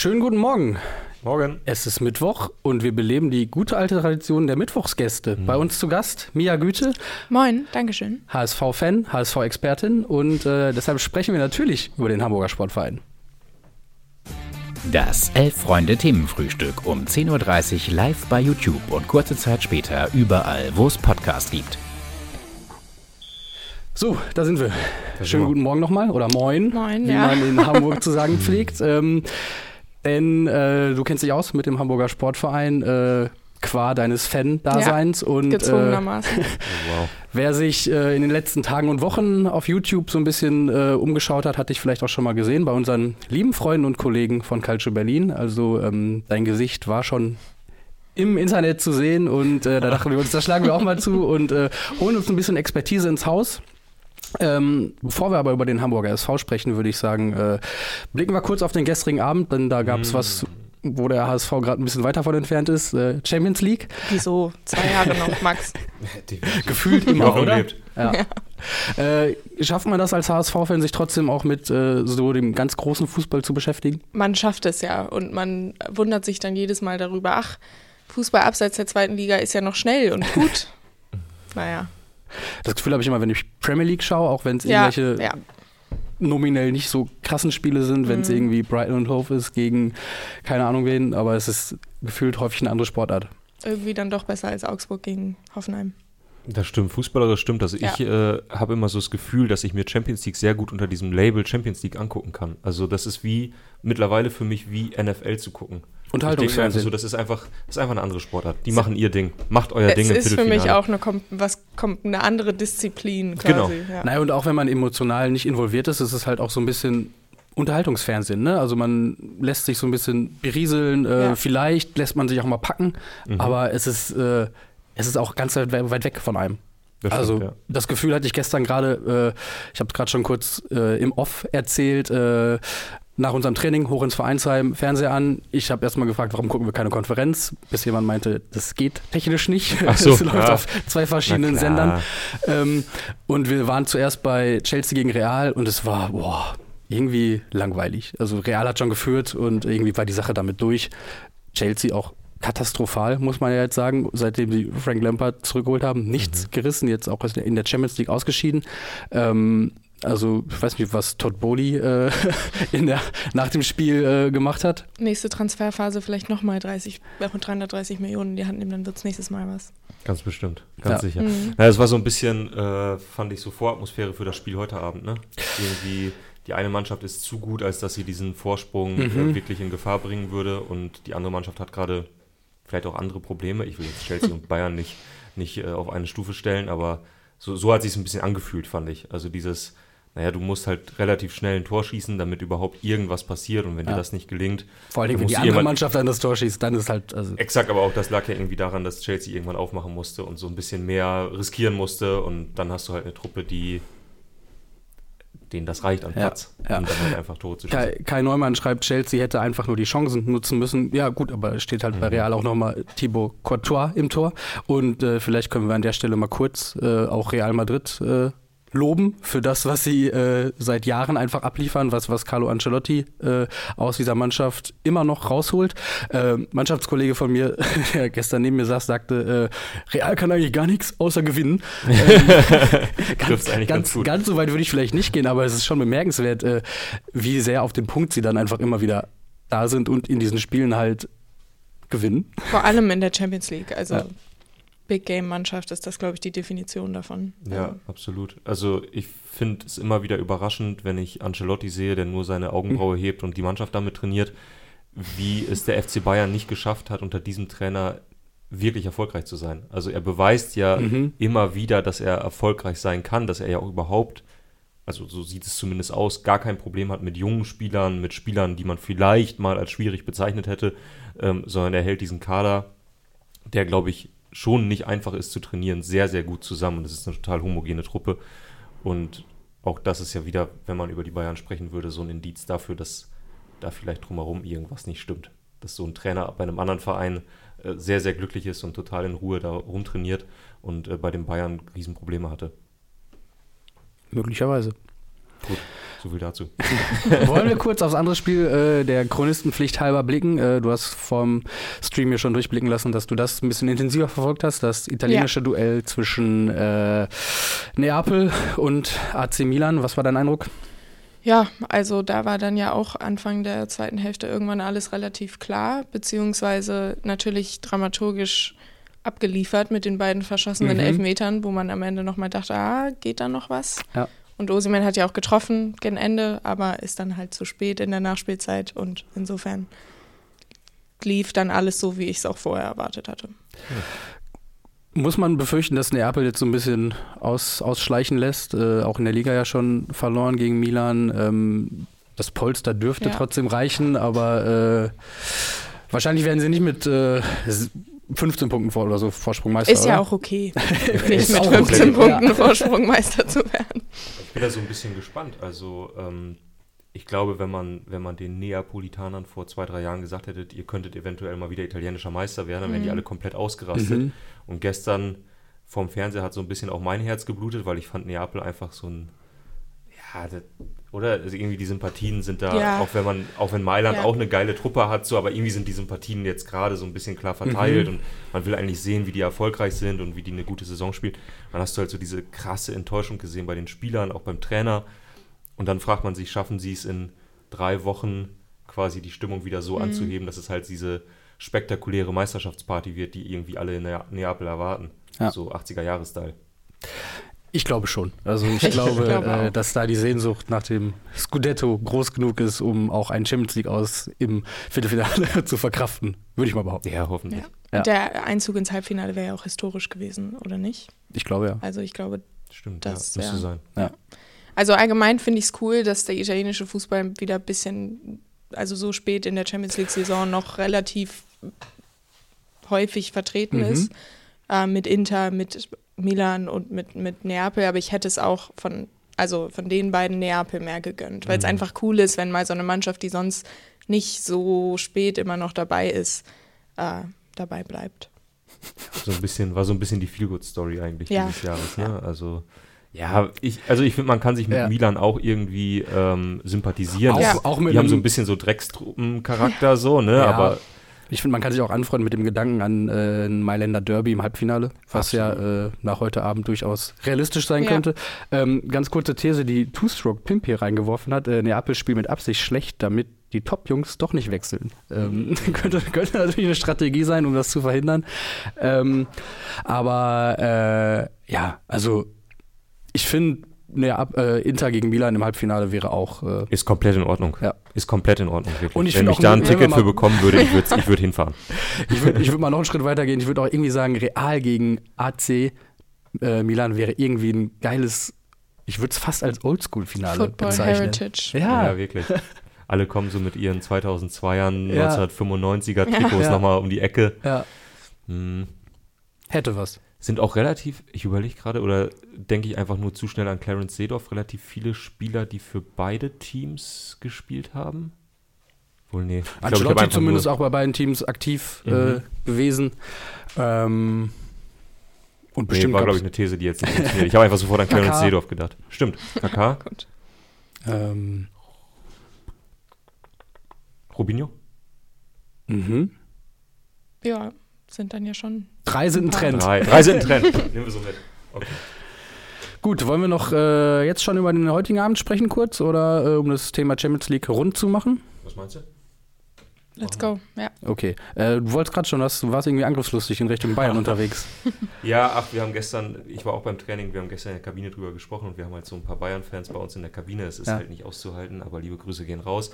Schönen guten Morgen. Morgen. Es ist Mittwoch und wir beleben die gute alte Tradition der Mittwochsgäste. Bei uns zu Gast Mia Güte, Moin, Dankeschön. HSV-Fan, HSV-Expertin und äh, deshalb sprechen wir natürlich über den Hamburger Sportverein. Das Elf-Freunde-Themenfrühstück um 10.30 Uhr live bei YouTube und kurze Zeit später überall, wo es Podcasts gibt. So, da sind wir. Schönen guten Morgen nochmal oder moin, Moin, wie ja. man in Hamburg zu sagen pflegt. Ähm, denn äh, du kennst dich aus mit dem Hamburger Sportverein äh, qua deines Fan-Daseins und äh, Gezwungenermaßen. Wow. Wer sich äh, in den letzten Tagen und Wochen auf YouTube so ein bisschen äh, umgeschaut hat, hat dich vielleicht auch schon mal gesehen bei unseren lieben Freunden und Kollegen von Calcio Berlin. Also ähm, dein Gesicht war schon im Internet zu sehen und äh, da dachten wir uns, da schlagen wir auch mal zu und äh, holen uns ein bisschen Expertise ins Haus. Ähm, bevor wir aber über den Hamburger SV sprechen, würde ich sagen, äh, blicken wir kurz auf den gestrigen Abend, denn da gab es was, wo der HSV gerade ein bisschen weiter von entfernt ist. Äh, Champions League. Wieso? Zwei Jahre noch, Max. Gefühlt immer, oder? lebt. Ja. Äh, schafft man das als HSV-Fan, sich trotzdem auch mit äh, so dem ganz großen Fußball zu beschäftigen? Man schafft es ja und man wundert sich dann jedes Mal darüber, ach, Fußball abseits der zweiten Liga ist ja noch schnell und gut. naja, Das Gefühl habe ich immer, wenn ich Premier League schaue, auch wenn es ja, irgendwelche ja. nominell nicht so krassen Spiele sind, wenn es Mhm. irgendwie Brighton und Hove ist gegen keine Ahnung wen, aber es ist gefühlt häufig eine andere Sportart. irgendwie dann doch besser als Augsburg gegen Hoffenheim. Das stimmt, fußballerisch stimmt. Also ich äh, habe immer so das Gefühl, dass ich mir Champions League sehr gut unter diesem Label Champions League angucken kann. Also das ist wie mittlerweile für mich wie NFL zu gucken. Ich einfach Unterhaltungsfernsehen. so, das ist einfach, das ist einfach eine andere Sportart. Die machen ihr Ding. Macht euer Ding es im ist für mich auch eine, was, eine andere Disziplin quasi. Genau. Ja. Naja, und auch wenn man emotional nicht involviert ist, ist es halt auch so ein bisschen Unterhaltungsfernsehen, ne? Also man lässt sich so ein bisschen berieseln, äh, Ja. vielleicht lässt man sich auch mal packen, Mhm. aber es ist, äh, es ist auch ganz weit, weit weg von einem. Das also stimmt, ja. das Gefühl hatte ich gestern gerade, äh, ich habe es gerade schon kurz äh, im Off erzählt, äh, nach unserem Training hoch ins Vereinsheim, Fernseher an. Ich habe erstmal gefragt, warum gucken wir keine Konferenz, bis jemand meinte, das geht technisch nicht. Ach so, es läuft ja. auf zwei verschiedenen. Sendern. Ähm, und wir waren zuerst bei Chelsea gegen Real und es war, boah, irgendwie langweilig. Also Real hat schon geführt und irgendwie war die Sache damit durch. Chelsea auch katastrophal, muss man ja jetzt sagen, seitdem sie Frank Lampard zurückgeholt haben. Nichts Mhm. gerissen, jetzt auch in der Champions League ausgeschieden. Ähm, also ich weiß nicht, was Todd Bowley äh, in der, nach dem Spiel äh, gemacht hat. Nächste Transferphase vielleicht nochmal 30, äh, 330 Millionen in die Hand nehmen, dann wird es nächstes Mal was. Ganz bestimmt, ganz Ja. sicher. Mhm. Na, das war so ein bisschen, äh, fand ich so Voratmosphäre für das Spiel heute Abend. Ne? Irgendwie, die eine Mannschaft ist zu gut, als dass sie diesen Vorsprung Mhm. äh, wirklich in Gefahr bringen würde und die andere Mannschaft hat gerade vielleicht auch andere Probleme. Ich will jetzt Chelsea und Bayern nicht, nicht äh, auf eine Stufe stellen, aber so, so hat sich ein bisschen angefühlt, fand ich. Also dieses, naja, du musst halt relativ schnell ein Tor schießen, damit überhaupt irgendwas passiert und wenn Ja. dir das nicht gelingt, Vor allem, Dann wenn die andere Mannschaft an das Tor schießt, dann ist halt, also Exakt, aber auch das lag ja irgendwie daran, dass Chelsea irgendwann aufmachen musste und so ein bisschen mehr riskieren musste und dann hast du halt eine Truppe, die denen das reicht an Platz, ja. um dann halt einfach Tore zu schießen. Kai, Kai Neumann schreibt, Chelsea hätte einfach nur die Chancen nutzen müssen. Ja, gut, aber es steht halt bei Real auch nochmal Thibaut Courtois im Tor. Und äh, vielleicht können wir an der Stelle mal kurz äh, auch Real Madrid äh, loben für das, was sie äh, seit Jahren einfach abliefern, was, was Carlo Ancelotti äh, aus dieser Mannschaft immer noch rausholt. Äh, Mannschaftskollege von mir, der gestern neben mir saß, sagte, äh, Real kann eigentlich gar nichts außer gewinnen. Ähm, eigentlich ganz ganz, gut. ganz so weit würde ich vielleicht nicht gehen, aber es ist schon bemerkenswert, äh, wie sehr auf den Punkt sie dann einfach immer wieder da sind und in diesen Spielen halt gewinnen. Vor allem in der Champions League. Also Ja. Big Game Mannschaft ist das, glaube ich, die Definition davon. Ja, absolut. Also ich finde es immer wieder überraschend, wenn ich Ancelotti sehe, der nur seine Augenbraue Mhm. hebt und die Mannschaft damit trainiert, wie es der FC Bayern nicht geschafft hat, unter diesem Trainer wirklich erfolgreich zu sein. Also er beweist ja Mhm. immer wieder, dass er erfolgreich sein kann, dass er ja auch überhaupt, also so sieht es zumindest aus, gar kein Problem hat mit jungen Spielern, mit Spielern, die man vielleicht mal als schwierig bezeichnet hätte, ähm, sondern er hält diesen Kader, der glaube ich schon nicht einfach ist zu trainieren, sehr, sehr gut zusammen. Das ist eine total homogene Truppe und auch das ist ja wieder, wenn man über die Bayern sprechen würde, so ein Indiz dafür, dass da vielleicht drumherum irgendwas nicht stimmt. Dass so ein Trainer bei einem anderen Verein äh, sehr, sehr glücklich ist und total in Ruhe da rumtrainiert und äh, bei den Bayern Riesenprobleme hatte. Möglicherweise. Gut. So viel dazu. Wollen wir kurz aufs andere Spiel äh, der Chronistenpflicht halber blicken? Äh, du hast vom Stream mir schon durchblicken lassen, dass du das ein bisschen intensiver verfolgt hast, das italienische ja. Duell zwischen äh, Neapel und AC Milan. Was war dein Eindruck? Ja, also da war dann ja auch Anfang der zweiten Hälfte irgendwann alles relativ klar, beziehungsweise natürlich dramaturgisch abgeliefert mit den beiden verschossenen mhm. Elfmetern, wo man am Ende nochmal dachte, ah, geht da noch was? Ja. Und Osiman hat ja auch getroffen gen Ende, aber ist dann halt zu spät in der Nachspielzeit und insofern lief dann alles so, wie ich es auch vorher erwartet hatte. Muss man befürchten, dass Neapel jetzt so ein bisschen aus, ausschleichen lässt? Äh, auch in der Liga ja schon verloren gegen Milan. Ähm, das Polster dürfte ja. trotzdem reichen, aber äh, wahrscheinlich werden sie nicht mit äh, 15 Punkten vor oder so Vorsprung Meister. Ist ja oder? auch okay, nicht mit 15 Punkten ja. Vorsprung Meister zu werden. Ich bin da so ein bisschen gespannt. Also ähm, ich glaube, wenn man, wenn man den Neapolitanern vor zwei, drei Jahren gesagt hätte, ihr könntet eventuell mal wieder italienischer Meister werden, dann wären die mhm. alle komplett ausgerastet. Mhm. Und gestern vorm Fernseher hat so ein bisschen auch mein Herz geblutet, weil ich fand Neapel einfach so ein, ja, das, oder? Also irgendwie die Sympathien sind da, ja. auch wenn man, auch wenn Mailand ja. auch eine geile Truppe hat, so, aber irgendwie sind die Sympathien jetzt gerade so ein bisschen klar verteilt mhm. und man will eigentlich sehen, wie die erfolgreich sind und wie die eine gute Saison spielen. Dann hast du halt so diese krasse Enttäuschung gesehen bei den Spielern, auch beim Trainer. Und dann fragt man sich, schaffen sie es in drei Wochen quasi die Stimmung wieder so mhm. anzuheben, dass es halt diese spektakuläre Meisterschaftsparty wird, die irgendwie alle in Neapel erwarten. Ja. So 80er-Jahre-Style. Ich glaube schon. Also ich, ich glaube, glaube äh, dass da die Sehnsucht nach dem Scudetto groß genug ist, um auch ein Champions League aus im Viertelfinale zu verkraften. Würde ich mal behaupten. Ja, hoffentlich. Ja. Ja. Der Einzug ins Halbfinale wäre ja auch historisch gewesen, oder nicht? Ich glaube ja. Also ich glaube, Stimmt, das ja, müsste sein. Ja. Also allgemein finde ich es cool, dass der italienische Fußball wieder ein bisschen, also so spät in der Champions League-Saison noch relativ häufig vertreten mhm. ist. Äh, mit Inter, mit Milan und mit, mit Neapel, aber ich hätte es auch von, also von den beiden Neapel mehr gegönnt, weil es mhm. einfach cool ist, wenn mal so eine Mannschaft, die sonst nicht so spät immer noch dabei ist, äh, dabei bleibt. So ein bisschen, war so ein bisschen die Feelgood-Story eigentlich ja. dieses Jahres, ne? Also ja, ich, also ich finde, man kann sich mit ja. Milan auch irgendwie ähm, sympathisieren. Auch, ja. auch mit die haben so ein bisschen so Dreckstruppen-Charakter, so, ne? Aber ich finde, man kann sich auch anfreunden mit dem Gedanken an äh, ein Mailänder Derby im Halbfinale, was Absolut. ja äh, nach heute Abend durchaus realistisch sein ja. könnte. Ähm, ganz kurze These, die Two-Stroke Pimp hier reingeworfen hat. Äh, Neapel spielt mit Absicht schlecht, damit die Top-Jungs doch nicht wechseln. Ähm, könnte, könnte, natürlich eine Strategie sein, um das zu verhindern. Ähm, aber äh, ja, also ich finde, Nee, ab, äh, Inter gegen Milan im Halbfinale wäre auch. Äh, ist komplett in Ordnung. Ja. Ist komplett in Ordnung, wirklich. Und ich Wenn ich da ein Ticket für bekommen würde, ich würde ich würd hinfahren. ich würde ich würd mal noch einen Schritt weiter gehen. Ich würde auch irgendwie sagen, Real gegen AC äh, Milan wäre irgendwie ein geiles, ich würde es fast als Oldschool-Finale bezeichnen. Heritage. Ja. ja, wirklich. Alle kommen so mit ihren 2002ern, ja. 1995er Trikots ja. nochmal um die Ecke. Ja. Hm. Hätte was sind auch relativ, ich überlege gerade, oder denke ich einfach nur zu schnell an Clarence Seedorf, relativ viele Spieler, die für beide Teams gespielt haben. Wohl, nee. Ich Ancelotti glaub, zumindest auch bei beiden Teams aktiv äh, mhm. äh, gewesen. Ähm, und bestimmt nee, war, glaube ich, eine These, die jetzt nicht funktioniert. Ich habe einfach sofort an Clarence Seedorf gedacht. Stimmt. KK. ähm. Rubinho? Mhm. Ja, sind dann ja schon. Drei sind ein Trend. Drei, drei sind ein Trend. Nehmen wir so mit. Okay. Gut, wollen wir noch äh, jetzt schon über den heutigen Abend sprechen kurz oder äh, um das Thema Champions League rund zu machen? Was meinst du? Let's go, ja. Okay. Äh, du wolltest gerade schon, du warst irgendwie angriffslustig in Richtung Bayern unterwegs. Ja, ach, wir haben gestern, ich war auch beim Training, wir haben gestern in der Kabine drüber gesprochen und wir haben halt so ein paar Bayern-Fans bei uns in der Kabine. Es ist ja. halt nicht auszuhalten, aber liebe Grüße gehen raus.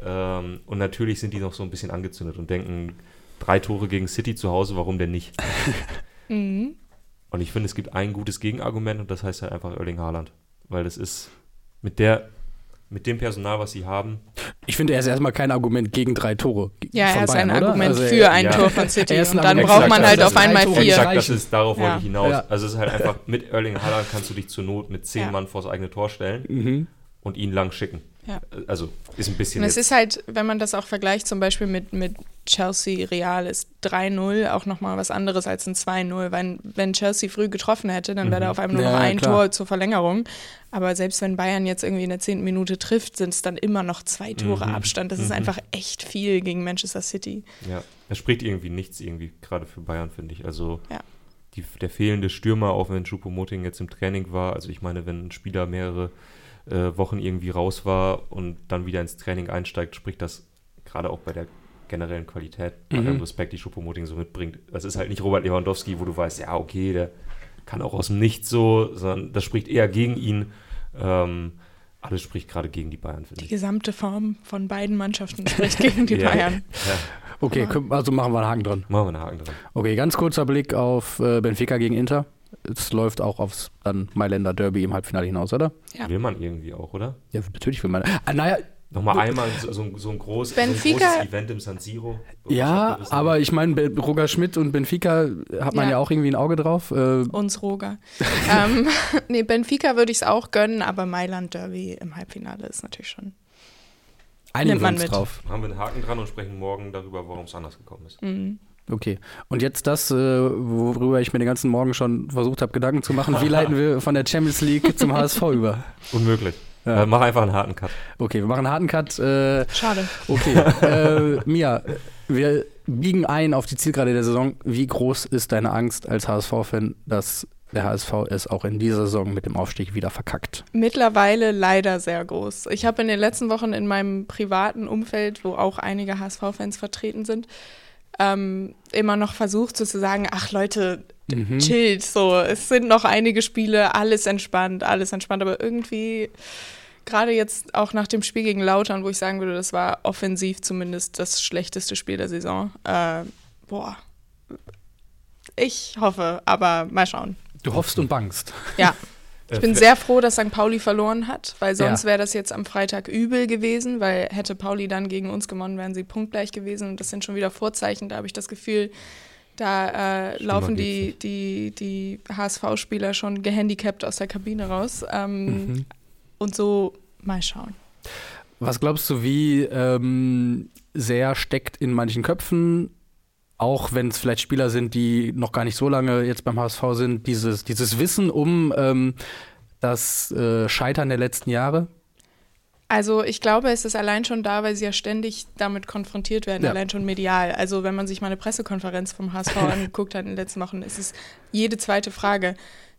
Ähm, und natürlich sind die noch so ein bisschen angezündet und denken, drei Tore gegen City zu Hause, warum denn nicht? mhm. Und ich finde, es gibt ein gutes Gegenargument und das heißt halt einfach Erling Haaland. Weil das ist mit der, mit dem Personal, was sie haben. Ich finde, er ist erstmal kein Argument gegen drei Tore. Ja, er ist Bayern, ein oder? Argument also für ein ja. Tor von City. und dann braucht man halt auf einmal vier. Exakt, das ist, darauf ja. wollte ich hinaus. Ja. Also es ist halt einfach, mit Erling Haaland kannst du dich zur Not mit zehn Mann vors eigene Tor stellen mhm. und ihn lang schicken. Ja. Also ist ein bisschen. Und es ist halt, wenn man das auch vergleicht, zum Beispiel mit, mit Chelsea Real ist 3-0 auch nochmal was anderes als ein 2-0. Wenn, wenn Chelsea früh getroffen hätte, dann wäre da auf einmal nur Ja, noch ein klar. Tor zur Verlängerung. Aber selbst wenn Bayern jetzt irgendwie in der zehnten Minute trifft, sind es dann immer noch zwei Tore Mhm. Abstand. Das ist Mhm. einfach echt viel gegen Manchester City. Ja, es spricht irgendwie nichts irgendwie gerade für Bayern, finde ich. Also Ja. die, der fehlende Stürmer, auch wenn Choupo-Moting jetzt im Training war. Also ich meine, wenn ein Spieler mehrere äh, Wochen irgendwie raus war und dann wieder ins Training einsteigt, spricht das gerade auch bei der generellen Qualität, bei Mhm. allem Respekt, die Choupo-Moting so mitbringt. Das ist halt nicht Robert Lewandowski, wo du weißt, ja, okay, der kann auch aus dem Nichts so, sondern das spricht eher gegen ihn. Ähm, alles spricht gerade gegen die Bayern, finde Die ich. gesamte Form von beiden Mannschaften spricht gegen die Ja. Bayern. Ja, Okay, können- also machen wir einen Haken dran. machen wir einen Haken dran. Okay, ganz kurzer Blick auf äh, Benfica gegen Inter. Es läuft auch aufs dann Mailänder Derby im Halbfinale hinaus, oder? Ja. Will man irgendwie auch, oder? Ja, natürlich will man. Ah, naja, Nochmal einmal so, so, ein- so, ein groß, so ein Benfica- großes Event im San Siro. ja, Was aber ich meine, Roger Schmidt und Benfica hat man ja, Ja. auch irgendwie ein Auge drauf. Äh, Uns Roger. ähm, nee, Benfica würde ich es auch gönnen, aber Mailand Derby im Halbfinale ist natürlich schon. einigen Nimmt wir man uns mit. drauf. haben wir einen Haken dran und sprechen morgen darüber, warum es anders gekommen ist. Mhm. Okay. Und jetzt das, äh, worüber ich mir den ganzen Morgen schon versucht habe, Gedanken zu machen. Wie leiten wir von der Champions League zum HSV über? Unmöglich. Ja. Äh, mach einfach einen harten Cut. Okay, wir machen einen harten Cut. Äh, Schade. okay. äh, Mia, wir biegen ein auf die Zielgerade der Saison. Wie groß ist deine Angst als HSV-Fan, dass der HSV es auch in dieser Saison mit dem Aufstieg wieder verkackt? Mittlerweile leider sehr groß. Ich habe in den letzten Wochen in meinem privaten Umfeld, wo auch einige HSV-Fans vertreten sind, ähm, immer noch versucht, so zu sagen, ach Leute, Mhm. chillt, so, es sind noch einige Spiele, alles entspannt, alles entspannt, aber irgendwie, gerade jetzt auch nach dem Spiel gegen Lautern, wo ich sagen würde, das war offensiv zumindest das schlechteste Spiel der Saison, äh, boah, ich hoffe, aber mal schauen. Du hoffst und bangst. Ja, ich bin sehr froh, dass St. Pauli verloren hat, weil sonst Ja. wäre das jetzt am Freitag übel gewesen, weil hätte Pauli dann gegen uns gewonnen, wären sie punktgleich gewesen. Und das sind schon wieder Vorzeichen. Da habe ich das Gefühl, da äh, laufen die, die, die HSV-Spieler schon gehandicapt aus der Kabine raus. Ähm, Mhm. Und so mal schauen. Was glaubst du, wie ähm, sehr steckt in manchen Köpfen, auch wenn es vielleicht Spieler sind, die noch gar nicht so lange jetzt beim HSV sind, dieses, dieses Wissen um ähm, das äh, Scheitern der letzten Jahre? Also ich glaube, es ist allein schon da, weil sie ja ständig damit konfrontiert werden, Ja. allein schon medial. Also wenn man sich mal eine Pressekonferenz vom HSV angeguckt hat in den letzten Wochen, ist es jede zweite Frage.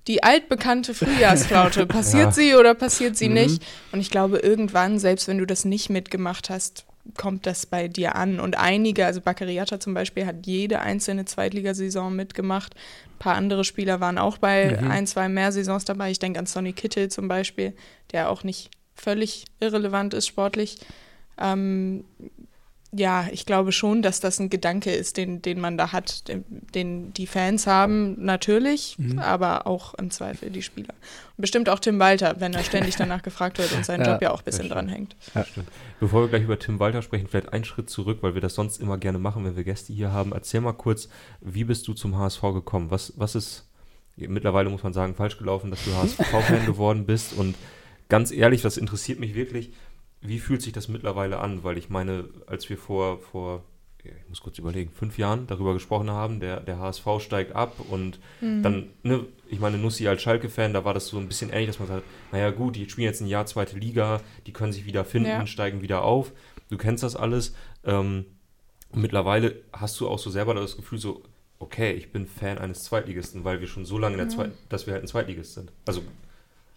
Die altbekannte Frühjahrsflaute, passiert Ja. sie oder passiert sie Mhm. nicht? Und ich glaube, irgendwann, selbst wenn du das nicht mitgemacht hast, kommt das bei dir an. Und einige, also Baccariata zum Beispiel, hat jede einzelne Zweitligasaison mitgemacht. Ein paar andere Spieler waren auch bei Mhm. ein, zwei mehr Saisons dabei. Ich denke an Sonny Kittel zum Beispiel, der auch nicht völlig irrelevant ist sportlich. Ähm, ja, ich glaube schon, dass das ein Gedanke ist, den, den man da hat, den, den die Fans haben, natürlich, Mhm. aber auch im Zweifel die Spieler. Und bestimmt auch Tim Walter, wenn er ständig danach gefragt wird und sein Ja, Job ja auch ein bisschen dran hängt. Stimmt. Bevor wir gleich über Tim Walter sprechen, vielleicht einen Schritt zurück, weil wir das sonst immer gerne machen, wenn wir Gäste hier haben. Erzähl mal kurz, wie bist du zum HSV gekommen? Was, was ist, mittlerweile muss man sagen, falsch gelaufen, dass du HSV-Fan geworden bist? Und ganz ehrlich, das interessiert mich wirklich, wie fühlt sich das mittlerweile an? Weil ich meine, als wir vor, vor ich muss kurz überlegen, fünf Jahren darüber gesprochen haben, der, der HSV steigt ab und Mhm. dann, ne, ich meine, Nussi als Schalke-Fan, da war das so ein bisschen ähnlich, dass man sagt, naja gut, die spielen jetzt ein Jahr zweite Liga, die können sich wieder finden, Ja. steigen wieder auf. Du kennst das alles. Ähm, und mittlerweile hast du auch so selber das Gefühl so, okay, ich bin Fan eines Zweitligisten, weil wir schon so lange in der Zweit, dass wir halt ein Zweitligist sind. Also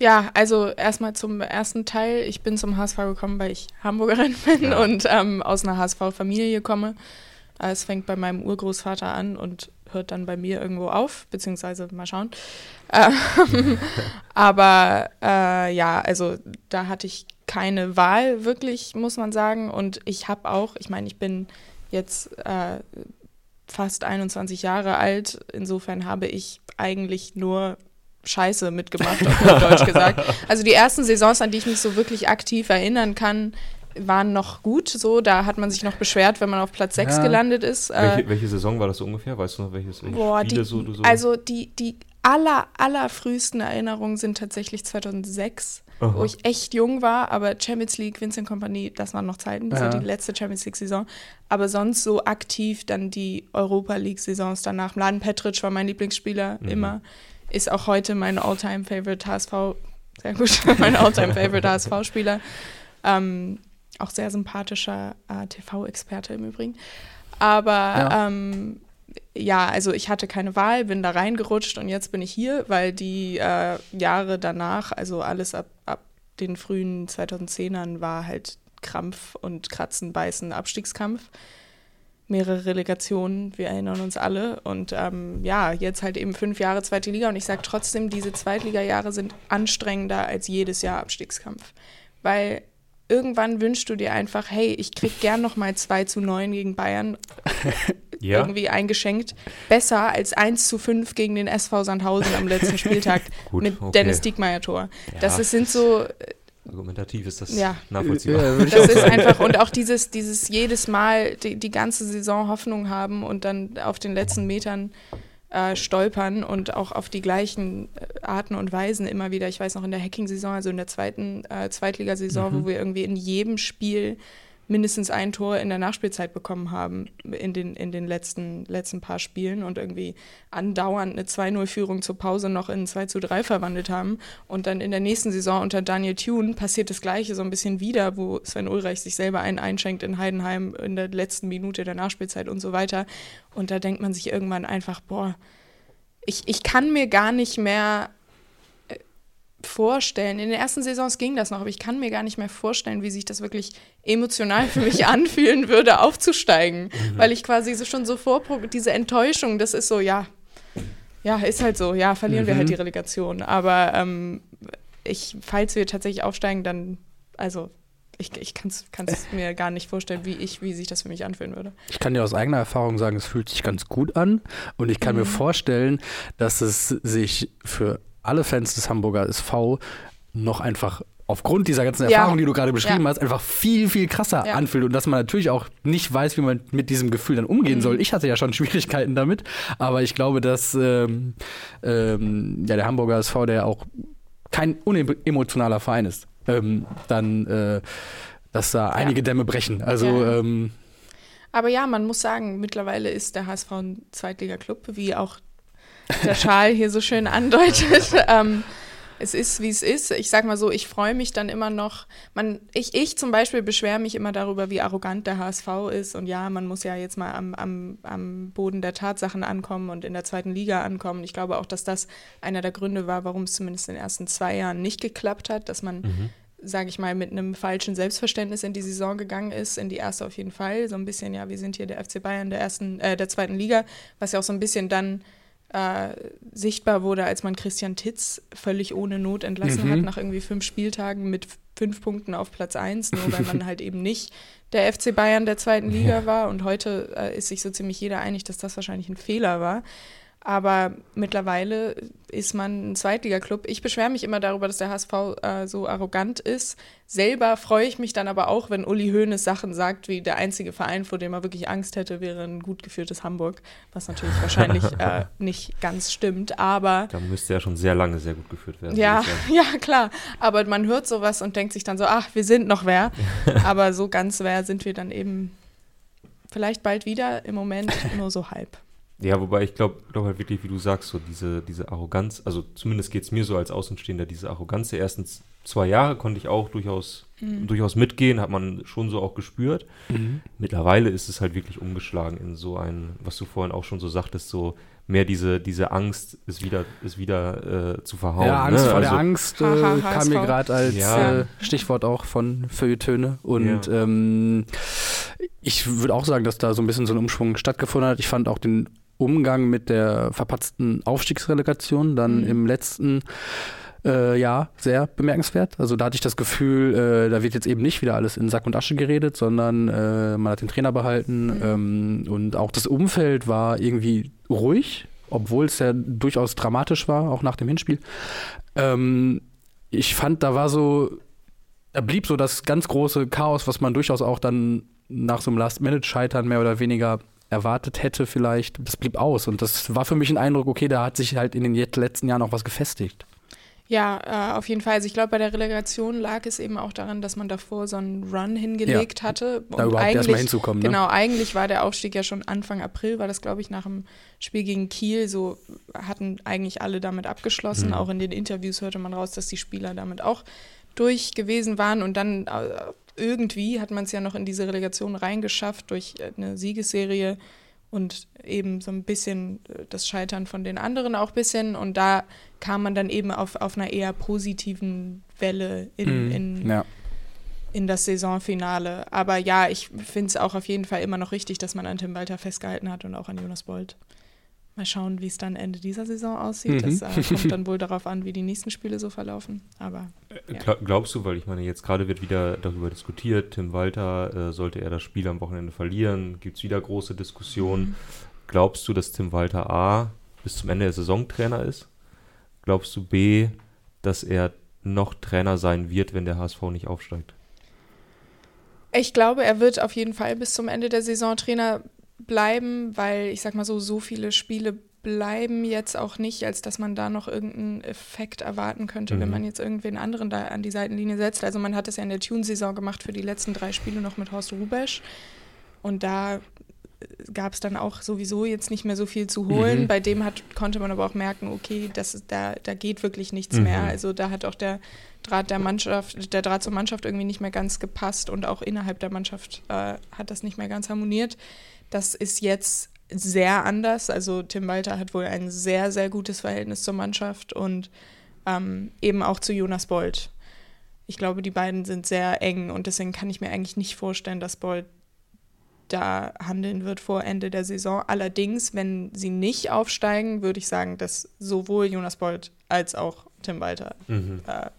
Ja, also erstmal zum ersten Teil. Ich bin zum HSV gekommen, weil ich Hamburgerin bin Ja. und ähm, aus einer HSV-Familie komme. Äh, Es fängt bei meinem Urgroßvater an und hört dann bei mir irgendwo auf, beziehungsweise mal schauen. Ähm, aber äh, ja, also da hatte ich keine Wahl, wirklich, muss man sagen. Und ich habe auch, ich meine, ich bin jetzt äh, fast 21 Jahre alt. Insofern habe ich eigentlich nur Scheiße mitgemacht, auf Deutsch gesagt. Also die ersten Saisons, an die ich mich so wirklich aktiv erinnern kann, waren noch gut. So, da hat man sich noch beschwert, wenn man auf Platz 6 Ja. gelandet ist. Äh, welche, welche Saison war das so ungefähr? Weißt du noch, welches, welche Boah, Spiele die, so so? also die, die aller, allerfrühesten Erinnerungen sind tatsächlich 2006. Aha. wo ich echt jung war, aber Champions League, Vincent Company, das waren noch Zeiten, das Ja. war die letzte Champions League-Saison. Aber sonst so aktiv dann die Europa League-Saisons danach. Mladen Petric war mein Lieblingsspieler Mhm. immer, ist auch heute mein All-Time-Favorite HSV, sehr gut, mein All-Time-Favorite HSV-Spieler. Ähm, auch sehr sympathischer äh, TV-Experte im Übrigen. Aber Ja. ähm, ja, also ich hatte keine Wahl, bin da reingerutscht und jetzt bin ich hier, weil die äh, Jahre danach, also alles ab, ab den frühen 2010ern war halt Krampf und Kratzen, Beißen, Abstiegskampf. Mehrere Relegationen, wir erinnern uns alle. Und ähm, ja, jetzt halt eben fünf Jahre zweite Liga. Und ich sage trotzdem, diese Zweitliga-Jahre sind anstrengender als jedes Jahr Abstiegskampf. Weil irgendwann wünschst du dir einfach, hey, ich krieg gern noch mal 2 zu 9 gegen Bayern Ja, irgendwie eingeschenkt. Besser als 1 zu 5 gegen den SV Sandhausen am letzten Spieltag Gut, mit okay. Dennis Diekmeyer Tor. Das Ja. ist, sind so, argumentativ ist das Ja. nachvollziehbar. Ja, das ist einfach und auch dieses, dieses jedes Mal die, die ganze Saison Hoffnung haben und dann auf den letzten Metern äh, stolpern und auch auf die gleichen äh, Arten und Weisen immer wieder. Ich weiß noch in der Hacking-Saison, also in der zweiten äh, Zweitligasaison, wo wir irgendwie in jedem Spiel mindestens ein Tor in der Nachspielzeit bekommen haben in den, in den letzten, letzten paar Spielen und irgendwie andauernd eine 2-0-Führung zur Pause noch in 2 zu 3 verwandelt haben. Und dann in der nächsten Saison unter Daniel Thune passiert das Gleiche so ein bisschen wieder, wo Sven Ulreich sich selber einen einschenkt in Heidenheim in der letzten Minute der Nachspielzeit und so weiter. Und da denkt man sich irgendwann einfach, boah, ich, ich kann mir gar nicht mehr vorstellen. In den ersten Saisons ging das noch, aber ich kann mir gar nicht mehr vorstellen, wie sich das wirklich emotional für mich anfühlen würde, aufzusteigen. Weil ich quasi so schon so vorpro diese Enttäuschung, das ist so, ja, ja, ist halt so, ja, verlieren wir Mhm. halt die Relegation. Aber ähm, ich, falls wir tatsächlich aufsteigen, dann, also ich, ich kann es mir gar nicht vorstellen, wie ich, wie sich das für mich anfühlen würde. Ich kann dir aus eigener Erfahrung sagen, es fühlt sich ganz gut an. Und ich kann Mhm. mir vorstellen, dass es sich für alle Fans des Hamburger SV noch einfach aufgrund dieser ganzen Ja. Erfahrung, die du gerade beschrieben Ja. hast, einfach viel, viel krasser Ja. anfühlt. Und dass man natürlich auch nicht weiß, wie man mit diesem Gefühl dann umgehen Mhm. soll. Ich hatte ja schon Schwierigkeiten damit. Aber ich glaube, dass ähm, ähm, ja, der Hamburger SV, der auch kein unemotionaler Verein ist, ähm, dann, äh, dass da einige Dämme brechen. Also, Ja. ähm, Aber ja, man muss sagen, mittlerweile ist der HSV ein Zweitliga-Club, wie auch der Schal hier so schön andeutet. ähm, es ist, wie es ist. Ich sag mal so, ich freue mich dann immer noch. Man, ich, ich zum Beispiel beschwere mich immer darüber, wie arrogant der HSV ist. Und ja, man muss ja jetzt mal am, am, am Boden der Tatsachen ankommen und in der zweiten Liga ankommen. Ich glaube auch, dass das einer der Gründe war, warum es zumindest in den ersten zwei Jahren nicht geklappt hat, dass man Mhm. sage ich mal, mit einem falschen Selbstverständnis in die Saison gegangen ist, in die erste auf jeden Fall. So ein bisschen, ja, wir sind hier der FC Bayern der ersten, äh, der zweiten Liga, was ja auch so ein bisschen dann äh, sichtbar wurde, als man Christian Titz völlig ohne Not entlassen Mhm. hat, nach irgendwie fünf Spieltagen mit fünf Punkten auf Platz eins, nur weil man halt eben nicht der FC Bayern der zweiten Liga war. Und heute äh, ist sich so ziemlich jeder einig, dass das wahrscheinlich ein Fehler war. Aber mittlerweile ist man ein Zweitliga-Club. Ich beschwere mich immer darüber, dass der HSV äh, so arrogant ist. Selber freue ich mich dann aber auch, wenn Uli Hoeneß Sachen sagt, wie der einzige Verein, vor dem er wirklich Angst hätte, wäre ein gut geführtes Hamburg. Was natürlich wahrscheinlich äh, nicht ganz stimmt. Aber Da müsste ja schon sehr lange sehr gut geführt werden. ja, ja, klar. Aber man hört sowas und denkt sich dann so, ach, wir sind noch wer. Aber so ganz wer sind wir dann eben vielleicht bald wieder. Im Moment nur so halb. Ja, wobei ich glaube glaub halt wirklich, wie du sagst, so diese, diese Arroganz, also zumindest geht es mir so als Außenstehender, diese Arroganz der ersten zwei Jahre konnte ich auch durchaus, Mhm. durchaus mitgehen, hat man schon so auch gespürt. mhm. Mittlerweile ist es halt wirklich umgeschlagen in so ein, was du vorhin auch schon so sagtest, so mehr diese, diese Angst ist wieder, ist wieder äh, zu verhauen. Ja, Angst ne? vor der Also- Angst äh, Haha, kam mir gerade als Ja. äh, Stichwort auch von Feuilletöne. Und Ja. ähm, ich würde auch sagen, dass da so ein bisschen so ein Umschwung stattgefunden hat. Ich fand auch den Umgang mit der verpatzten Aufstiegsrelegation dann Mhm. im letzten äh, Jahr sehr bemerkenswert. Also da hatte ich das Gefühl, äh, da wird jetzt eben nicht wieder alles in Sack und Asche geredet, sondern äh, man hat den Trainer behalten Mhm. ähm, und auch das Umfeld war irgendwie ruhig, obwohl es ja durchaus dramatisch war, auch nach dem Hinspiel. Ähm, ich fand, da war so, da blieb so das ganz große Chaos, was man durchaus auch dann nach so einem Last-Minute-Scheitern mehr oder weniger erwartet hätte vielleicht, das blieb aus. Und das war für mich ein Eindruck, okay, da hat sich halt in den letzten Jahren auch was gefestigt. Ja, äh, auf jeden Fall. Also ich glaube, bei der Relegation lag es eben auch daran, dass man davor so einen Run hingelegt Ja, hatte. Da überhaupt erstmal hinzukommen. Genau, eigentlich war der Aufstieg ja schon Anfang April, war das, glaube ich, nach dem Spiel gegen Kiel. So hatten eigentlich alle damit abgeschlossen. Mhm. Auch in den Interviews hörte man raus, dass die Spieler damit auch durch gewesen waren. Und dann äh, irgendwie hat man es ja noch in diese Relegation reingeschafft durch äh, eine Siegesserie und eben so ein bisschen äh, das Scheitern von den anderen auch ein bisschen. Und da kam man dann eben auf, auf einer eher positiven Welle in, Mhm. in, Ja. in das Saisonfinale. Aber ja, ich finde es auch auf jeden Fall immer noch richtig, dass man an Tim Walter festgehalten hat und auch an Jonas Bolt. Mal schauen, wie es dann Ende dieser Saison aussieht. Mhm. Das äh, kommt dann wohl darauf an, wie die nächsten Spiele so verlaufen. Aber Ja. Gla- Glaubst du, weil ich meine, jetzt gerade wird wieder darüber diskutiert, Tim Walter, äh, sollte er das Spiel am Wochenende verlieren, gibt es wieder große Diskussionen. Glaubst du, dass Tim Walter A bis zum Ende der Saison Trainer ist? Glaubst du B, dass er noch Trainer sein wird, wenn der HSV nicht aufsteigt? Ich glaube, er wird auf jeden Fall bis zum Ende der Saison Trainer bleiben, weil ich sag mal so, so viele Spiele bleiben jetzt auch nicht, als dass man da noch irgendeinen Effekt erwarten könnte, wenn Mhm. man jetzt irgendwen anderen da an die Seitenlinie setzt. Also man hat es ja in der Tune-Saison gemacht für die letzten drei Spiele noch mit Horst Rubesch. Und da gab es dann auch sowieso jetzt nicht mehr so viel zu holen. Mhm. Bei dem hat, konnte man aber auch merken, okay, das, da, da geht wirklich nichts Mhm. mehr. Also da hat auch der Draht der Mannschaft, der Draht zur Mannschaft irgendwie nicht mehr ganz gepasst und auch innerhalb der Mannschaft äh, hat das nicht mehr ganz harmoniert. Das ist jetzt sehr anders. Also Tim Walter hat wohl ein sehr, sehr gutes Verhältnis zur Mannschaft und ähm, eben auch zu Jonas Bolt. Ich glaube, die beiden sind sehr eng und deswegen kann ich mir eigentlich nicht vorstellen, dass Bolt da handeln wird vor Ende der Saison. Allerdings, wenn sie nicht aufsteigen, würde ich sagen, dass sowohl Jonas Bolt als auch Tim Walter Mhm. äh,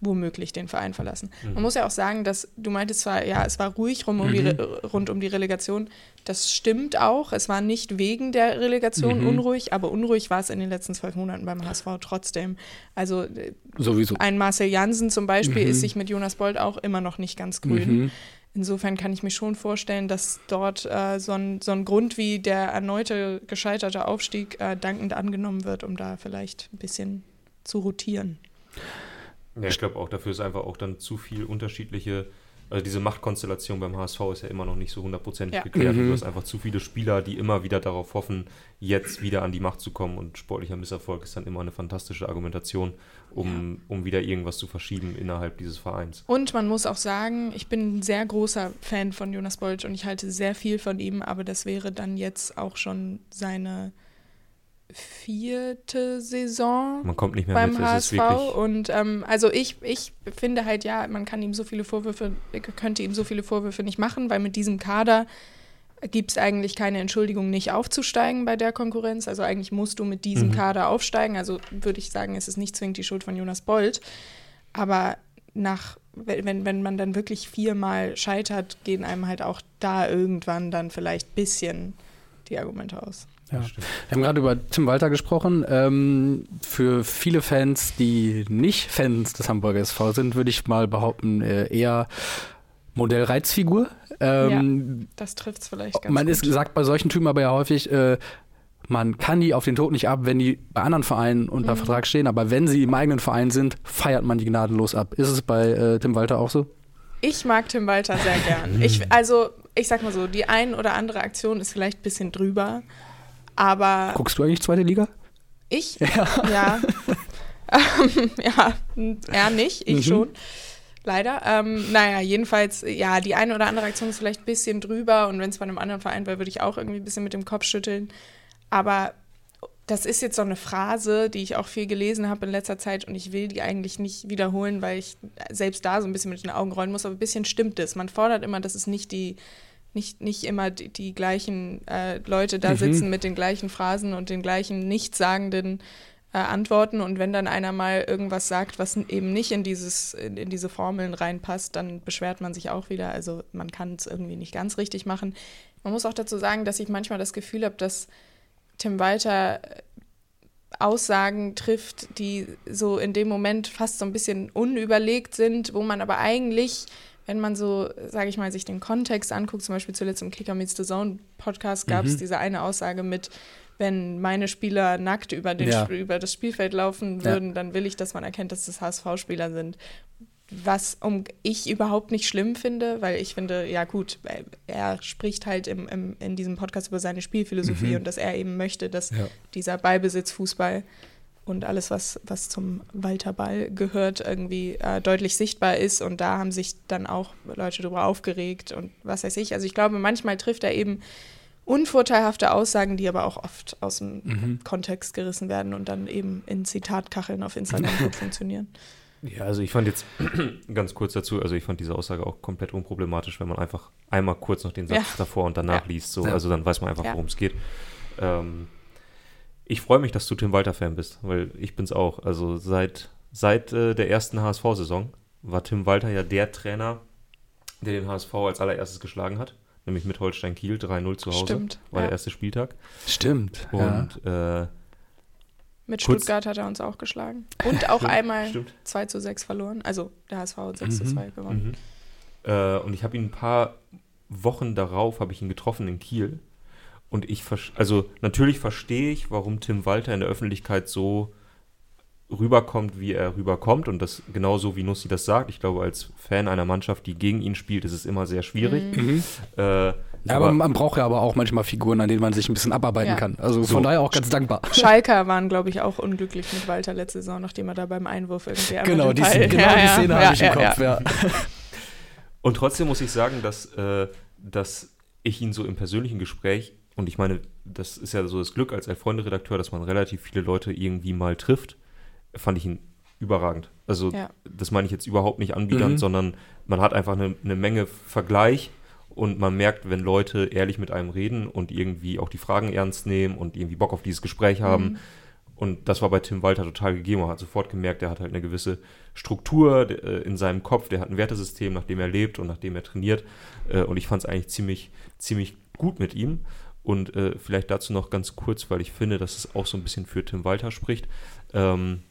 womöglich den Verein verlassen. Mhm. Man muss ja auch sagen, dass du meintest zwar, ja, es war ruhig rum um die Mhm. Re rund um die Relegation. Das stimmt auch. Es war nicht wegen der Relegation Mhm. unruhig, aber unruhig war es in den letzten zwölf Monaten beim HSV trotzdem. Also äh, Sowieso. ein Marcel Jansen zum Beispiel Mhm. ist sich mit Jonas Bold auch immer noch nicht ganz grün. Mhm. Insofern kann ich mir schon vorstellen, dass dort äh, so, ein, so ein Grund wie der erneute gescheiterte Aufstieg äh, dankend angenommen wird, um da vielleicht ein bisschen zu rotieren. Ja, ich glaube auch, dafür ist einfach auch dann zu viel unterschiedliche, also diese Machtkonstellation beim HSV ist ja immer noch nicht so hundertprozentig Ja. geklärt. Mhm. Du hast einfach zu viele Spieler, die immer wieder darauf hoffen, jetzt wieder an die Macht zu kommen und sportlicher Misserfolg ist dann immer eine fantastische Argumentation, um, um wieder irgendwas zu verschieben innerhalb dieses Vereins. Und man muss auch sagen, ich bin ein sehr großer Fan von Jonas Bolt und ich halte sehr viel von ihm, aber das wäre dann jetzt auch schon seine vierte Saison Man kommt nicht mehr beim mit, HSV und ähm, also ich, ich finde halt ja, man kann ihm so viele Vorwürfe, könnte ihm so viele Vorwürfe nicht machen, weil mit diesem Kader gibt es eigentlich keine Entschuldigung, nicht aufzusteigen bei der Konkurrenz. Also eigentlich musst du mit diesem Mhm. Kader aufsteigen. Also würde ich sagen, es ist nicht zwingend die Schuld von Jonas Bolt. Aber nach, wenn, wenn man dann wirklich viermal scheitert, gehen einem halt auch da irgendwann dann vielleicht ein bisschen die Argumente aus. Ja. Wir haben gerade über Tim Walter gesprochen. Ähm, für viele Fans, die nicht Fans des Hamburger SV sind, würde ich mal behaupten, äh, eher Modellreizfigur. Ähm, Das trifft es vielleicht ganz man gut. ist, sagt bei solchen Typen aber ja häufig, äh, man kann die auf den Tod nicht ab, wenn die bei anderen Vereinen unter Mhm. Vertrag stehen, aber wenn sie im eigenen Verein sind, feiert man die gnadenlos ab. Ist es bei äh, Tim Walter auch so? Ich mag Tim Walter sehr gern. Ich, also, ich sag mal so, die ein oder andere Aktion ist vielleicht ein bisschen drüber, aber Guckst du eigentlich zweite Liga? ich, ja, ähm, ja, n- er nicht, ich Mhm. schon. Leider. Ähm, naja, jedenfalls, ja, die eine oder andere Aktion ist vielleicht ein bisschen drüber und wenn es bei einem anderen Verein wäre, würde ich auch irgendwie ein bisschen mit dem Kopf schütteln. Aber das ist jetzt so eine Phrase, die ich auch viel gelesen habe in letzter Zeit und ich will die eigentlich nicht wiederholen, weil ich selbst da so ein bisschen mit den Augen rollen muss, aber ein bisschen stimmt es. Man fordert immer, dass es nicht die, nicht, nicht immer die, die gleichen äh, Leute da Mhm. sitzen mit den gleichen Phrasen und den gleichen nichtssagenden äh, Antworten und wenn dann einer mal irgendwas sagt, was eben nicht in dieses in, in diese Formeln reinpasst, dann beschwert man sich auch wieder. Also man kann es irgendwie nicht ganz richtig machen. Man muss auch dazu sagen, dass ich manchmal das Gefühl habe, dass Tim Walter äh, Aussagen trifft, die so in dem Moment fast so ein bisschen unüberlegt sind, wo man aber eigentlich, wenn man so, sage ich mal, sich den Kontext anguckt, zum Beispiel zuletzt im Kicker Meets the Zone Podcast gab es Mhm. diese eine Aussage mit, wenn meine Spieler nackt über, den, Ja. Über das Spielfeld laufen Ja. würden, dann will ich, dass man erkennt, dass das HSV-Spieler sind. Was um, ich überhaupt nicht schlimm finde, weil ich finde, ja gut, äh, er spricht halt im, im, in diesem Podcast über seine Spielphilosophie und dass er eben möchte, dass Ja. dieser Ballbesitzfußball und alles, was, was zum Walter Ball gehört, irgendwie äh, deutlich sichtbar ist. Und da haben sich dann auch Leute darüber aufgeregt und was weiß ich. Also ich glaube, manchmal trifft er eben unvorteilhafte Aussagen, die aber auch oft aus dem Mhm. Kontext gerissen werden und dann eben in Zitatkacheln auf Instagram gut funktionieren. Ja, also ich fand jetzt ganz kurz dazu, also ich fand diese Aussage auch komplett unproblematisch, wenn man einfach einmal kurz noch den Satz Ja. davor und danach Ja. liest. So, Ja. Also dann weiß man einfach, Ja. worum es geht. Ähm, ich freue mich, dass du Tim Walter-Fan bist, weil ich bin's auch. Also seit, seit äh, der ersten HSV-Saison war Tim Walter ja der Trainer, der den HSV als allererstes geschlagen hat, nämlich mit Holstein Kiel 3-0 zu Hause. Stimmt, War ja. der erste Spieltag. Stimmt. ja. Und äh, Mit Kurz- Stuttgart hat er uns auch geschlagen. Und auch einmal stimmt. 2 zu 6 verloren. Also der HSV hat 6 zu Mhm. 2 gewonnen. Mhm. Äh, und ich habe ihn ein paar Wochen darauf habe ich ihn getroffen in Kiel. Und ich vers- also natürlich verstehe ich, warum Tim Walter in der Öffentlichkeit so rüberkommt, wie er rüberkommt. Und das genauso wie Nussi das sagt. Ich glaube, als Fan einer Mannschaft, die gegen ihn spielt, ist es immer sehr schwierig. Mhm. Äh, Ja, aber man braucht ja aber auch manchmal Figuren, an denen man sich ein bisschen abarbeiten Ja. kann. Also So. von daher auch ganz dankbar. Schalker waren, glaube ich, auch unglücklich mit Walter letzte Saison, nachdem er da beim Einwurf irgendwie Genau, die, Ball- genau Ja, die Szene ja, habe ich im ja, Kopf, ja. ja. Und trotzdem muss ich sagen, dass, äh, dass ich ihn so im persönlichen Gespräch, und ich meine, das ist ja so das Glück als Freunde-Redakteur, dass man relativ viele Leute irgendwie mal trifft, fand ich ihn überragend. Also Ja. das meine ich jetzt überhaupt nicht anbiedernd, Mhm. sondern man hat einfach eine, eine Menge Vergleich und man merkt, wenn Leute ehrlich mit einem reden und irgendwie auch die Fragen ernst nehmen und irgendwie Bock auf dieses Gespräch haben. Mhm. Und das war bei Tim Walter total gegeben. Man hat sofort gemerkt, er hat halt eine gewisse Struktur äh, in seinem Kopf, der hat ein Wertesystem, nach dem er lebt und nach dem er trainiert. Äh, und ich fand es eigentlich ziemlich, ziemlich gut mit ihm. Und äh, vielleicht dazu noch ganz kurz, weil ich finde, dass es auch so ein bisschen für Tim Walter spricht. Ähm,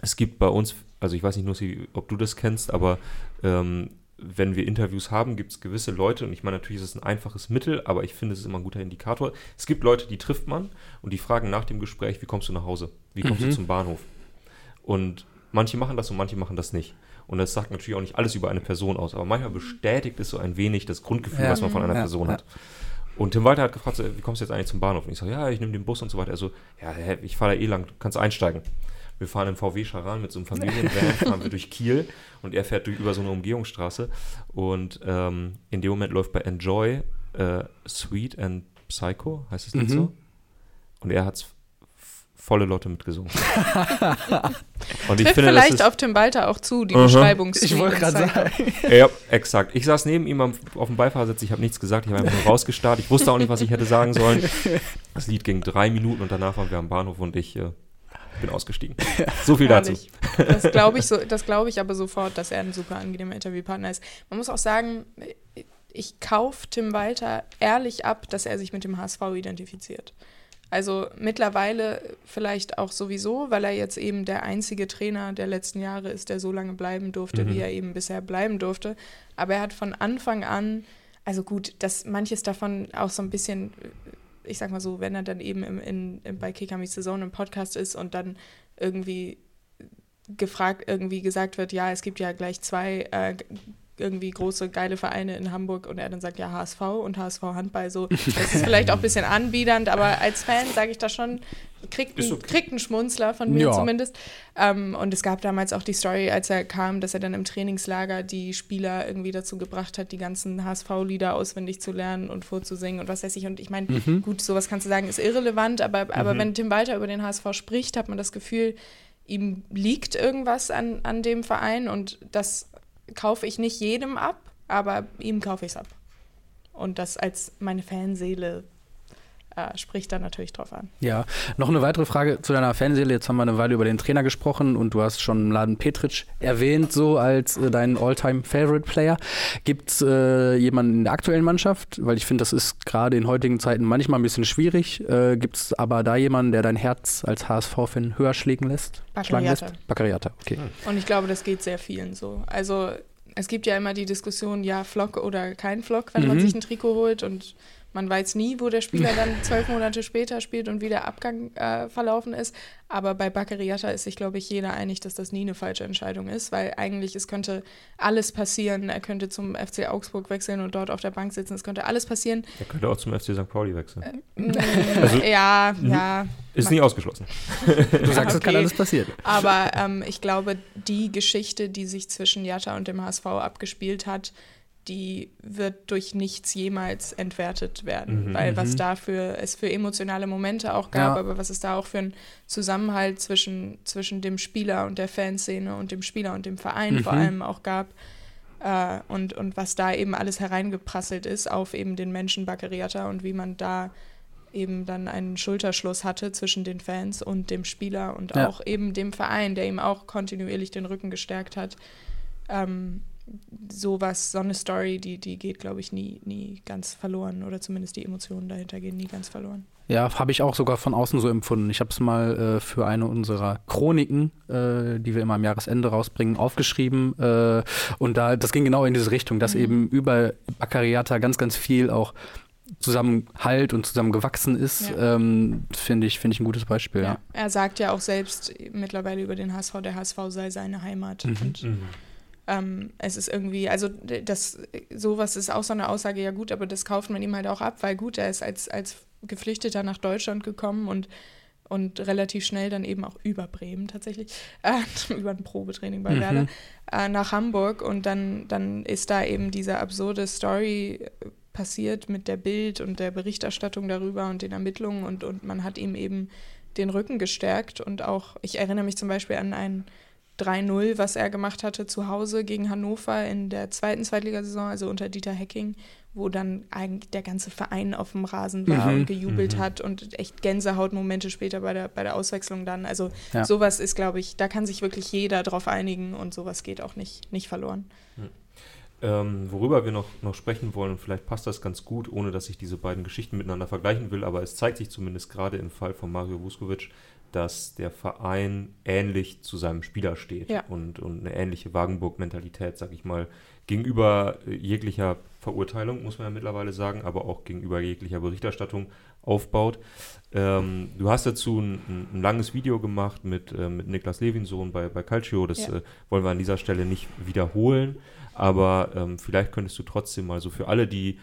es gibt bei uns, also ich weiß nicht, Nussi, ob du das kennst, aber ähm, wenn wir Interviews haben, gibt es gewisse Leute, und ich meine, natürlich ist es ein einfaches Mittel, aber ich finde, es ist immer ein guter Indikator. Es gibt Leute, die trifft man und die fragen nach dem Gespräch, wie kommst du nach Hause? Wie kommst Mhm. du zum Bahnhof? Und manche machen das und manche machen das nicht. Und das sagt natürlich auch nicht alles über eine Person aus, aber manchmal bestätigt es so ein wenig das Grundgefühl, Ja. was man von einer Ja, Person ja. hat. Und Tim Walter hat gefragt, so, wie kommst du jetzt eigentlich zum Bahnhof? Und ich sage, ja, ich nehme den Bus und so weiter. Er so, ja, ich fahre da eh lang, du kannst einsteigen. Wir fahren im VW Charan mit so einem Familienvan, fahren wir durch Kiel und er fährt durch, über so eine Umgehungsstraße. Und ähm, in dem Moment läuft bei Enjoy äh, Sweet and Psycho, heißt es nicht Mhm. so? Und er hat volle Lotte mitgesungen. und ich Trifft finde, das vielleicht ist, auf Tim Walter auch zu, die Aha. Beschreibung. Ich wollte gerade sagen. ja, exakt. Ich saß neben ihm am, auf dem Beifahrersitz, ich habe nichts gesagt, ich habe einfach nur rausgestarrt. Ich wusste auch nicht, was ich hätte sagen sollen. Das Lied ging drei Minuten und danach waren wir am Bahnhof und ich äh, bin ausgestiegen. So viel dazu. Das glaube ich, so, das glaube ich aber sofort, dass er ein super angenehmer Interviewpartner ist. Man muss auch sagen, ich kaufe Tim Walter ehrlich ab, dass er sich mit dem HSV identifiziert. Also mittlerweile vielleicht auch sowieso, weil er jetzt eben der einzige Trainer der letzten Jahre ist, der so lange bleiben durfte, Mhm. wie er eben bisher bleiben durfte. Aber er hat von Anfang an, also gut, dass manches davon auch so ein bisschen, ich sag mal so, wenn er dann eben im, in, in, bei Kikamis Saison im Podcast ist und dann irgendwie gefragt, irgendwie gesagt wird, ja, es gibt ja gleich zwei äh, irgendwie große, geile Vereine in Hamburg und er dann sagt, ja, HSV und HSV Handball, so, das ist vielleicht auch ein bisschen anbiedernd, aber als Fan sage ich das schon, kriegt, ein, okay. kriegt einen Schmunzler von mir Ja. zumindest. Ähm, und es gab damals auch die Story, als er kam, dass er dann im Trainingslager die Spieler irgendwie dazu gebracht hat, die ganzen HSV-Lieder auswendig zu lernen und vorzusingen und was weiß ich. Und ich meine, Mhm. gut, sowas kannst du sagen, ist irrelevant, aber, aber Mhm. wenn Tim Walter über den HSV spricht, hat man das Gefühl, ihm liegt irgendwas an, an dem Verein und das kaufe ich nicht jedem ab, aber ihm kaufe ich es ab. Und das als meine Fanseele äh, spricht da natürlich drauf an. Ja, noch eine weitere Frage zu deiner Fanseele. Jetzt haben wir eine Weile über den Trainer gesprochen und du hast schon Mladen Petric erwähnt, so als äh, deinen All-Time-Favorite-Player. Gibt es äh, jemanden in der aktuellen Mannschaft? Weil ich finde, das ist gerade in heutigen Zeiten manchmal ein bisschen schwierig. Äh, Gibt es aber da jemanden, der dein Herz als HSV-Fan höher schlägen lässt? Schlagen lässt? Baccariata. Baccariata, okay. Und ich glaube, das geht sehr vielen so. Also es gibt ja immer die Diskussion, ja, Flock oder kein Flock, wenn man Mhm. sich ein Trikot holt. Und Man weiß nie, wo der Spieler dann zwölf Monate später spielt und wie der Abgang äh, verlaufen ist. Aber bei Bakariata ist sich, glaube ich, jeder einig, dass das nie eine falsche Entscheidung ist, weil eigentlich es könnte alles passieren. Er könnte zum FC Augsburg wechseln und dort auf der Bank sitzen. Es könnte alles passieren. Er könnte auch zum FC St. Pauli wechseln. Äh, also, ja, ja. Ist nicht ausgeschlossen. Du sagst, es kann alles passieren. Aber ähm, ich glaube, die Geschichte, die sich zwischen Jatta und dem HSV abgespielt hat, die wird durch nichts jemals entwertet werden, mhm, weil was mhm. dafür es für emotionale Momente auch gab, ja. aber was es da auch für einen Zusammenhalt zwischen, zwischen dem Spieler und der Fanszene und dem Spieler und dem Verein mhm. vor allem auch gab äh, und, und was da eben alles hereingeprasselt ist auf eben den Menschen Baccariata und wie man da eben dann einen Schulterschluss hatte zwischen den Fans und dem Spieler und ja. auch eben dem Verein, der ihm auch kontinuierlich den Rücken gestärkt hat. Ähm, sowas, so eine Story, die, die geht, glaube ich, nie, nie ganz verloren. Oder zumindest die Emotionen dahinter gehen nie ganz verloren. Ja, habe ich auch sogar von außen so empfunden. Ich habe es mal äh, für eine unserer Chroniken, äh, die wir immer am Jahresende rausbringen, aufgeschrieben. Äh, und da, das ging genau in diese Richtung, dass mhm. eben über Akariata ganz, ganz viel auch Zusammenhalt und zusammengewachsen ist, ja. ähm, finde ich, find ich ein gutes Beispiel. Ja. ja. Er sagt ja auch selbst mittlerweile über den HSV, der HSV sei seine Heimat. Mhm. Und mhm ähm, es ist irgendwie, also das, sowas ist auch so eine Aussage, ja gut, aber das kauft man ihm halt auch ab, weil gut, er ist als, als Geflüchteter nach Deutschland gekommen und und relativ schnell dann eben auch über Bremen tatsächlich, äh, über ein Probetraining bei mhm. Werder, äh, nach Hamburg und dann, dann ist da eben diese absurde Story passiert mit der Bild und der Berichterstattung darüber und den Ermittlungen und, und man hat ihm eben den Rücken gestärkt und auch, ich erinnere mich zum Beispiel an einen 3-0, was er gemacht hatte zu Hause gegen Hannover in der zweiten Zweitligasaison, also unter Dieter Hecking, wo dann eigentlich der ganze Verein auf dem Rasen war mhm. und gejubelt mhm. hat und echt Gänsehautmomente später bei der, bei der Auswechslung dann. Also ja. sowas ist, glaube ich, da kann sich wirklich jeder drauf einigen und sowas geht auch nicht, nicht verloren. Mhm. Ähm, worüber wir noch, noch sprechen wollen, und vielleicht passt das ganz gut, ohne dass ich diese beiden Geschichten miteinander vergleichen will, aber es zeigt sich zumindest gerade im Fall von Mario Vuskovic, dass der Verein ähnlich zu seinem Spieler steht ja. und, und eine ähnliche Wagenburg-Mentalität, sag ich mal, gegenüber jeglicher Verurteilung, muss man ja mittlerweile sagen, aber auch gegenüber jeglicher Berichterstattung aufbaut. Ähm, du hast dazu ein, ein, langes Video gemacht mit, äh, mit Niklas Levinsohn bei, bei Calcio, das ja. äh, wollen wir an dieser Stelle nicht wiederholen, aber ähm, vielleicht könntest du trotzdem mal so für alle, die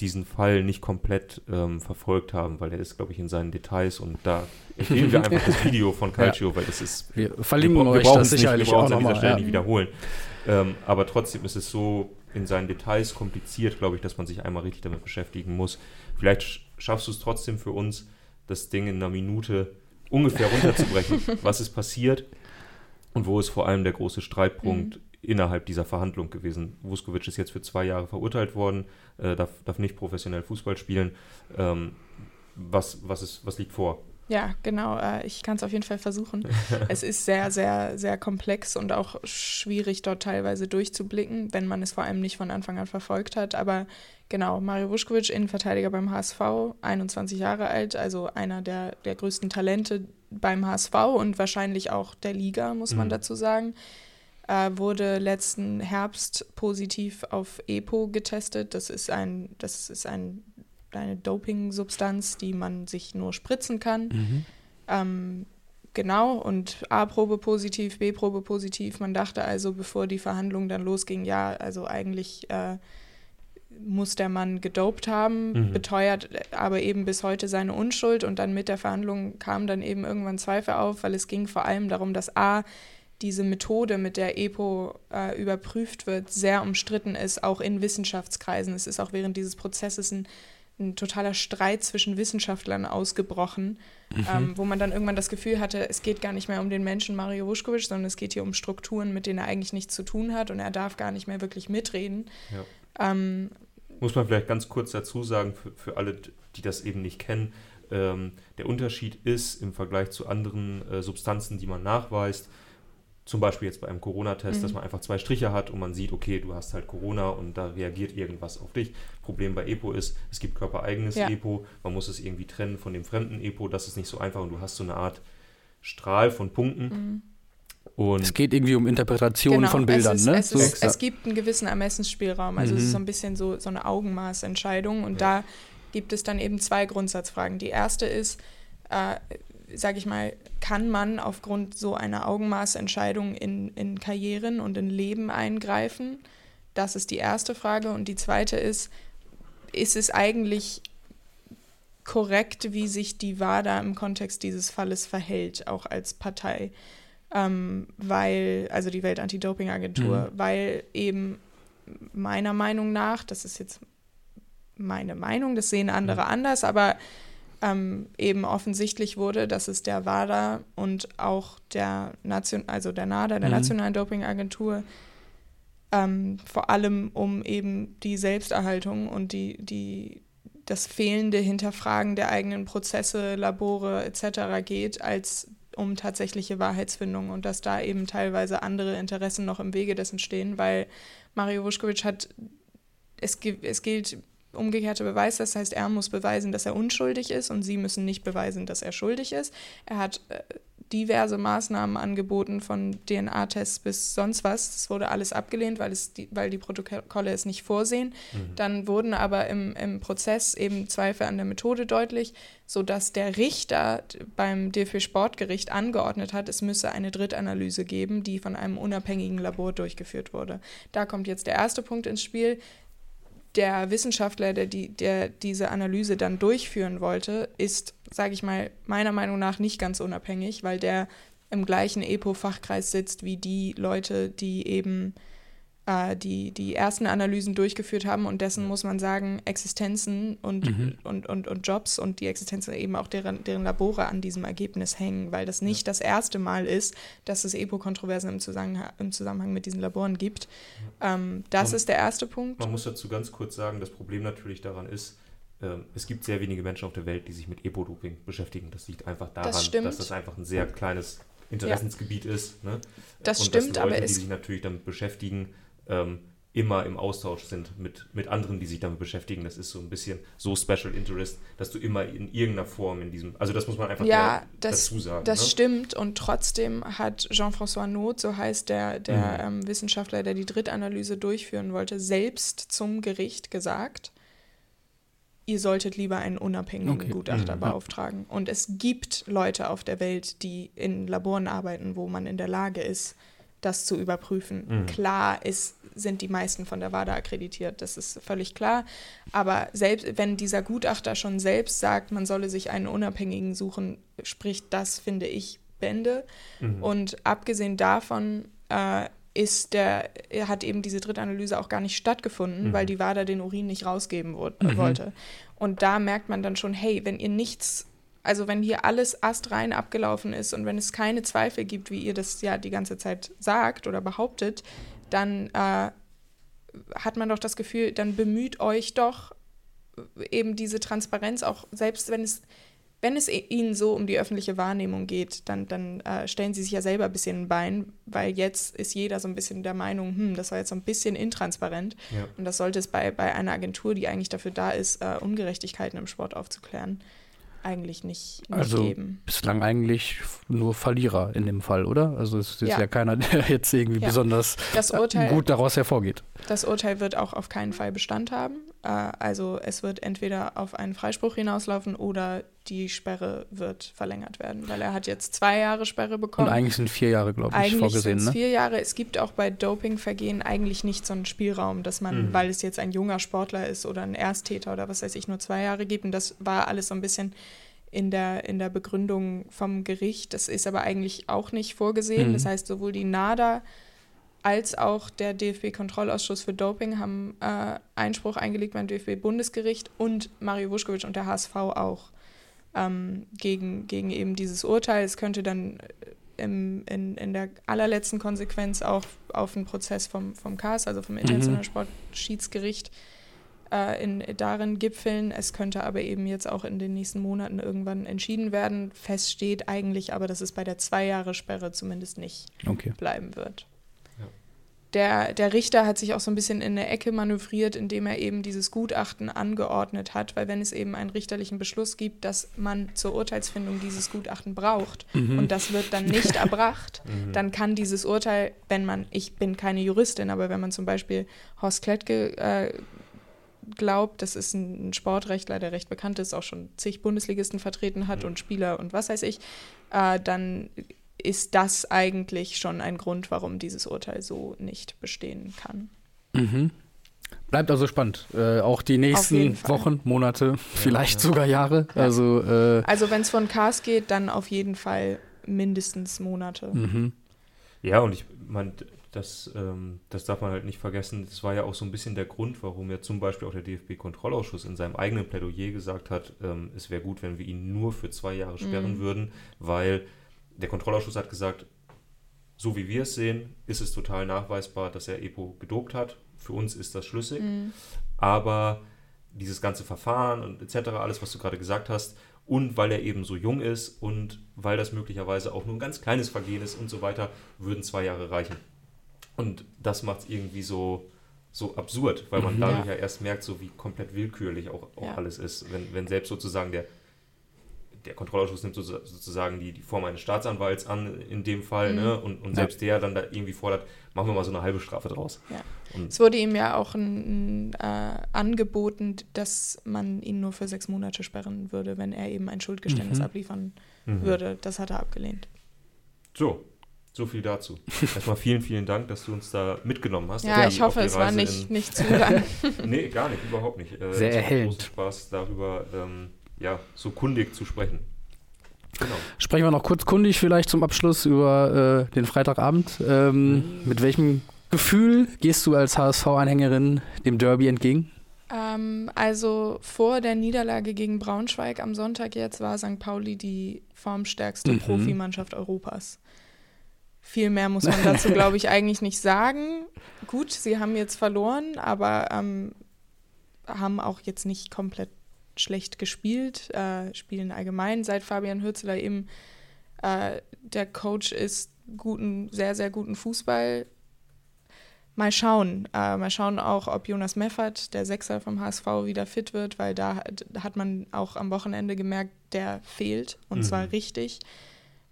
diesen Fall nicht komplett ähm, verfolgt haben, weil er ist, glaube ich, in seinen Details und da empfehlen wir einfach das Video von Calcio, ja. weil das ist. Wir verlinken wir, wir euch das sicherlich nicht, wir auch an dieser Stelle ja. nicht wiederholen. Ähm, aber trotzdem ist es so in seinen Details kompliziert, glaube ich, dass man sich einmal richtig damit beschäftigen muss. Vielleicht schaffst du es trotzdem für uns, das Ding in einer Minute ungefähr runterzubrechen. was ist passiert und wo ist vor allem der große Streitpunkt mhm innerhalb dieser Verhandlung gewesen. Vuskovic ist jetzt für zwei Jahre verurteilt worden, äh, darf, darf, nicht professionell Fußball spielen. Ähm, was, was, ist, was liegt vor? Ja, genau. Äh, ich kann es auf jeden Fall versuchen. es ist sehr, sehr, sehr komplex und auch schwierig, dort teilweise durchzublicken, wenn man es vor allem nicht von Anfang an verfolgt hat. Aber genau, Mario Vuskovic, Innenverteidiger beim HSV, 21 Jahre alt, also einer der, der größten Talente beim HSV und wahrscheinlich auch der Liga, muss man mhm. dazu sagen äh, wurde letzten Herbst positiv auf EPO getestet. Das ist, ein, das ist ein, eine Doping-Substanz, die man sich nur spritzen kann. Mhm. Ähm, genau, und A-Probe positiv, B-Probe positiv. Man dachte also, bevor die Verhandlung dann losging, ja, also eigentlich äh, muss der Mann gedopt haben, mhm. beteuert aber eben bis heute seine Unschuld. Und dann mit der Verhandlung kamen dann eben irgendwann Zweifel auf, weil es ging vor allem darum, dass A, diese Methode, mit der EPO äh, überprüft wird, sehr umstritten ist, auch in Wissenschaftskreisen. Es ist auch während dieses Prozesses ein, ein totaler Streit zwischen Wissenschaftlern ausgebrochen, mhm. ähm, wo man dann irgendwann das Gefühl hatte, es geht gar nicht mehr um den Menschen Mario Vuskovic, sondern es geht hier um Strukturen, mit denen er eigentlich nichts zu tun hat und er darf gar nicht mehr wirklich mitreden. Ja. Ähm, Muss man vielleicht ganz kurz dazu sagen, für, für alle, die das eben nicht kennen, ähm, der Unterschied ist im Vergleich zu anderen äh, Substanzen, die man nachweist, zum Beispiel jetzt bei einem Corona-Test, mhm. dass man einfach zwei Striche hat und man sieht, okay, du hast halt Corona und da reagiert irgendwas auf dich. Problem bei EPO ist, es gibt körpereigenes ja. EPO, man muss es irgendwie trennen von dem fremden EPO, das ist nicht so einfach und du hast so eine Art Strahl von Punkten. Mhm. Und es geht irgendwie um Interpretation genau, von Bildern, es ist, ne? Es, ist, es, gibt einen gewissen Ermessensspielraum. Also mhm. es ist so ein bisschen so, so eine Augenmaßentscheidung und ja. da gibt es dann eben zwei Grundsatzfragen. Die erste ist, äh, sage ich mal, kann man aufgrund so einer Augenmaßentscheidung in, in Karrieren und in Leben eingreifen? Das ist die erste Frage. Und die zweite ist, ist es eigentlich korrekt, wie sich die WADA im Kontext dieses Falles verhält, auch als Partei? Ähm, weil, also die Welt-Anti-Doping-Agentur, mhm. weil eben meiner Meinung nach, das ist jetzt meine Meinung, das sehen andere mhm. anders, aber ähm, eben offensichtlich wurde, dass es der WADA und auch der Nation, also der NADA, der mhm. Nationalen Dopingagentur, ähm, vor allem um eben die Selbsterhaltung und die, die, das fehlende Hinterfragen der eigenen Prozesse, Labore etc. geht, als um tatsächliche Wahrheitsfindung und dass da eben teilweise andere Interessen noch im Wege dessen stehen, weil Mario Vuskovic hat, es, es gilt umgekehrte Beweis, das heißt, er muss beweisen, dass er unschuldig ist und sie müssen nicht beweisen, dass er schuldig ist. Er hat äh, diverse Maßnahmen angeboten, von DNA-Tests bis sonst was. Das wurde alles abgelehnt, weil, es die, weil die Protokolle es nicht vorsehen. Mhm. Dann wurden aber im, im Prozess eben Zweifel an der Methode deutlich, sodass der Richter beim DFB-Sportgericht angeordnet hat, es müsse eine Drittanalyse geben, die von einem unabhängigen Labor durchgeführt wurde. Da kommt jetzt der erste Punkt ins Spiel der Wissenschaftler, der, die, der diese Analyse dann durchführen wollte, ist, sage ich mal, meiner Meinung nach nicht ganz unabhängig, weil der im gleichen EPO-Fachkreis sitzt wie die Leute, die eben äh, die, die ersten Analysen durchgeführt haben und dessen muss man sagen, Existenzen und, mhm. und, und, und Jobs und die Existenzen eben auch deren, deren Labore an diesem Ergebnis hängen, weil das nicht das erste Mal ist, dass es EPO-Kontroversen im Zusammenhang, im Zusammenhang mit diesen Laboren gibt. Ähm, das man, ist der erste Punkt. Man muss dazu ganz kurz sagen, das Problem natürlich daran ist, ähm, es gibt sehr wenige Menschen auf der Welt, die sich mit Epo-Doping beschäftigen. Das liegt einfach daran, das dass das einfach ein sehr kleines Interessensgebiet ja. ist. Ne? Das Und stimmt, dass Leute, aber die sich natürlich damit beschäftigen, ähm, immer im Austausch sind mit, mit anderen, die sich damit beschäftigen. Das ist so ein bisschen so Special Interest, dass du immer in irgendeiner Form in diesem, also das muss man einfach ja, das, dazu sagen. Das ne? stimmt und trotzdem hat Jean-François Not, so heißt der, der mhm. ähm, Wissenschaftler, der die Drittanalyse durchführen wollte, selbst zum Gericht gesagt, ihr solltet lieber einen unabhängigen okay. Gutachter mhm. beauftragen. Und es gibt Leute auf der Welt, die in Laboren arbeiten, wo man in der Lage ist, das zu überprüfen. Mhm. Klar ist, sind die meisten von der WADA akkreditiert, das ist völlig klar. Aber selbst wenn dieser Gutachter schon selbst sagt, man solle sich einen Unabhängigen suchen, spricht das, finde ich, Bände. Mhm. Und abgesehen davon äh, ist der, hat eben diese Drittanalyse auch gar nicht stattgefunden, mhm. weil die WADA den Urin nicht rausgeben wo mhm. wollte. Und da merkt man dann schon, hey, wenn ihr nichts also wenn hier alles astrein abgelaufen ist und wenn es keine Zweifel gibt, wie ihr das ja die ganze Zeit sagt oder behauptet, dann äh, hat man doch das Gefühl, dann bemüht euch doch eben diese Transparenz auch, selbst wenn es, wenn es ihnen so um die öffentliche Wahrnehmung geht, dann, dann äh, stellen sie sich ja selber ein bisschen ein Bein, weil jetzt ist jeder so ein bisschen der Meinung, hm, das war jetzt so ein bisschen intransparent. Ja. Und das sollte es bei, bei einer Agentur, die eigentlich dafür da ist, äh, Ungerechtigkeiten im Sport aufzuklären, eigentlich nicht, nicht also geben. Bislang eigentlich nur Verlierer in dem Fall, oder? Also es ist ja, ja keiner, der jetzt irgendwie ja. besonders Urteil, gut daraus hervorgeht. Das Urteil wird auch auf keinen Fall Bestand haben. Äh, also es wird entweder auf einen Freispruch hinauslaufen oder die Sperre wird verlängert werden, weil er hat jetzt zwei Jahre Sperre bekommen. Und eigentlich sind vier Jahre, glaube ich, eigentlich vorgesehen. Eigentlich ne? vier Jahre. Es gibt auch bei Dopingvergehen eigentlich nicht so einen Spielraum, dass man, mhm. weil es jetzt ein junger Sportler ist oder ein Ersttäter oder was weiß ich, nur zwei Jahre gibt. Und das war alles so ein bisschen in der, in der Begründung vom Gericht. Das ist aber eigentlich auch nicht vorgesehen. Mhm. Das heißt, sowohl die NADA als auch der DFB-Kontrollausschuss für Doping haben äh, Einspruch eingelegt beim DFB-Bundesgericht und Mario Vuskovic und der HSV auch ähm, gegen, gegen eben dieses Urteil. Es könnte dann äh, im, in, in der allerletzten Konsequenz auch auf einen Prozess vom, vom CAS, also vom Internationalen mhm. Sportschiedsgericht, äh, in, darin gipfeln. Es könnte aber eben jetzt auch in den nächsten Monaten irgendwann entschieden werden. Fest steht eigentlich aber, dass es bei der Zwei-Jahre-Sperre zumindest nicht okay. bleiben wird. Der, der Richter hat sich auch so ein bisschen in der Ecke manövriert, indem er eben dieses Gutachten angeordnet hat, weil wenn es eben einen richterlichen Beschluss gibt, dass man zur Urteilsfindung dieses Gutachten braucht mhm. und das wird dann nicht erbracht, mhm. dann kann dieses Urteil, wenn man, ich bin keine Juristin, aber wenn man zum Beispiel Horst Klettke äh, glaubt, das ist ein Sportrechtler, der recht bekannt ist, auch schon zig Bundesligisten vertreten hat und Spieler und was weiß ich, äh, dann ist das eigentlich schon ein Grund, warum dieses Urteil so nicht bestehen kann. Mhm. Bleibt also spannend. Äh, auch die nächsten. Wochen, Monate, vielleicht ja. sogar Jahre. Ja. Also, äh, Also wenn es von Cars geht, dann auf jeden Fall mindestens Monate. mhm. Ja, und ich meine, das, ähm, das darf man halt nicht vergessen. Das war ja auch so ein bisschen der Grund, warum ja zum Beispiel auch der DFB-Kontrollausschuss in seinem eigenen Plädoyer gesagt hat, ähm, es wäre gut, wenn wir ihn nur für zwei Jahre sperren würden, weil der Kontrollausschuss hat gesagt, so wie wir es sehen, ist es total nachweisbar, dass er EPO gedopt hat. Für uns ist das schlüssig. Aber dieses ganze Verfahren und etc., alles, was du gerade gesagt hast, und weil er eben so jung ist und weil das möglicherweise auch nur ein ganz kleines Vergehen ist und so weiter, würden zwei Jahre reichen. Und das macht es irgendwie so, so absurd, weil man Mhm. dadurch Ja. ja erst merkt, so wie komplett willkürlich auch, auch Ja. alles ist. Wenn, wenn selbst sozusagen der, der Kontrollausschuss nimmt so- sozusagen die, die Form eines Staatsanwalts an, in dem Fall, Mhm. ne? und, und Ja. selbst der dann da irgendwie fordert, machen wir mal so eine halbe Strafe draus. Ja. Es wurde ihm ja auch ein, ein, äh, angeboten, dass man ihn nur für sechs Monate sperren würde, wenn er eben ein Schuldgeständnis Mhm. abliefern Mhm. würde. Das hat er abgelehnt. So, so viel dazu. Erstmal vielen, vielen Dank, dass du uns da mitgenommen hast. Ja, ich hoffe, es war Reise nicht, in- nicht zu lang. Nee, gar nicht, überhaupt nicht. Äh, Sehr erhellend. Spaß, darüber ähm, ja, so kundig zu sprechen. Genau. Sprechen wir noch kurz kundig vielleicht zum Abschluss über äh, den Freitagabend. Ähm, mit welchem Gefühl gehst du als HSV-Anhängerin dem Derby entgegen? ähm, also vor der Niederlage gegen Braunschweig am Sonntag jetzt war St. Pauli die formstärkste Mhm. Profimannschaft Europas. Viel mehr muss man dazu, glaube ich, eigentlich nicht sagen. Gut, sie haben jetzt verloren, aber ähm, haben auch jetzt nicht komplett schlecht gespielt, äh, spielen allgemein, seit Fabian Hürzeler eben äh, der Coach ist, guten, sehr, sehr guten Fußball. Mal schauen. Äh, mal schauen auch, ob Jonas Meffert, der Sechser vom HSV, wieder fit wird, weil da hat- man auch am Wochenende gemerkt, der fehlt und Mhm. zwar richtig.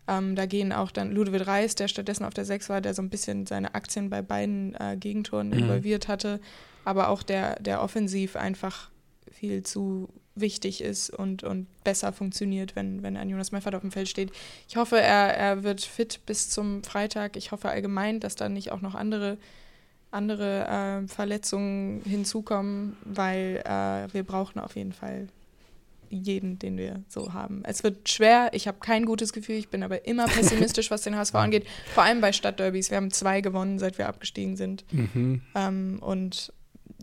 Ähm, da gehen auch dann Ludovic Reis, der stattdessen auf der Sechs war, der so ein bisschen seine Aktien bei beiden äh, Gegentoren Mhm. involviert hatte, aber auch der, der offensiv einfach viel zu wichtig ist und, und besser funktioniert, wenn, wenn ein Jonas Meffert auf dem Feld steht. Ich hoffe, er, er wird fit bis zum Freitag. Ich hoffe allgemein, dass da nicht auch noch andere, andere äh, Verletzungen hinzukommen, weil äh, wir brauchen auf jeden Fall jeden, den wir so haben. Es wird schwer, ich habe kein gutes Gefühl, ich bin aber immer pessimistisch, was den HSV angeht, vor allem bei Stadtderbys. Wir haben zwei gewonnen, seit wir abgestiegen sind. Mhm. Ähm, und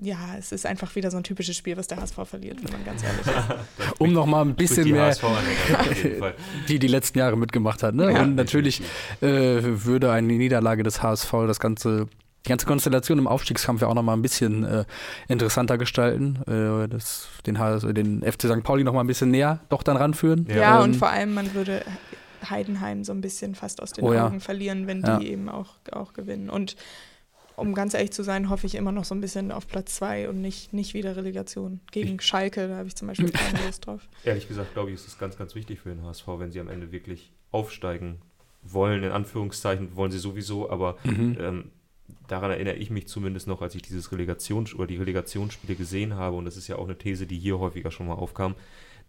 ja, es ist einfach wieder so ein typisches Spiel, was der HSV verliert, wenn man ganz ehrlich ist. Um noch mal ein bisschen die mehr, die die letzten Jahre mitgemacht hat. Ne? Ja. Und natürlich äh, würde eine Niederlage des HSV das ganze die ganze Konstellation im Aufstiegskampf ja auch noch mal ein bisschen äh, interessanter gestalten, äh, das, den, HS, den FC St. Pauli noch mal ein bisschen näher doch dann ranführen. Ja. Ja, Ähm, und vor allem, man würde Heidenheim so ein bisschen fast aus den Oh ja. Augen verlieren, wenn Ja. die eben auch, auch gewinnen. Und um ganz ehrlich zu sein, hoffe ich immer noch so ein bisschen auf Platz zwei und nicht, nicht wieder Relegation. Gegen Schalke, da habe ich zum Beispiel keine Lust drauf. Ehrlich gesagt, glaube ich, ist es ganz, ganz wichtig für den HSV, wenn sie am Ende wirklich aufsteigen wollen, in Anführungszeichen, wollen sie sowieso, aber Mhm. ähm, daran erinnere ich mich zumindest noch, als ich dieses Relegations- oder die Relegationsspiele gesehen habe, und das ist ja auch eine These, die hier häufiger schon mal aufkam,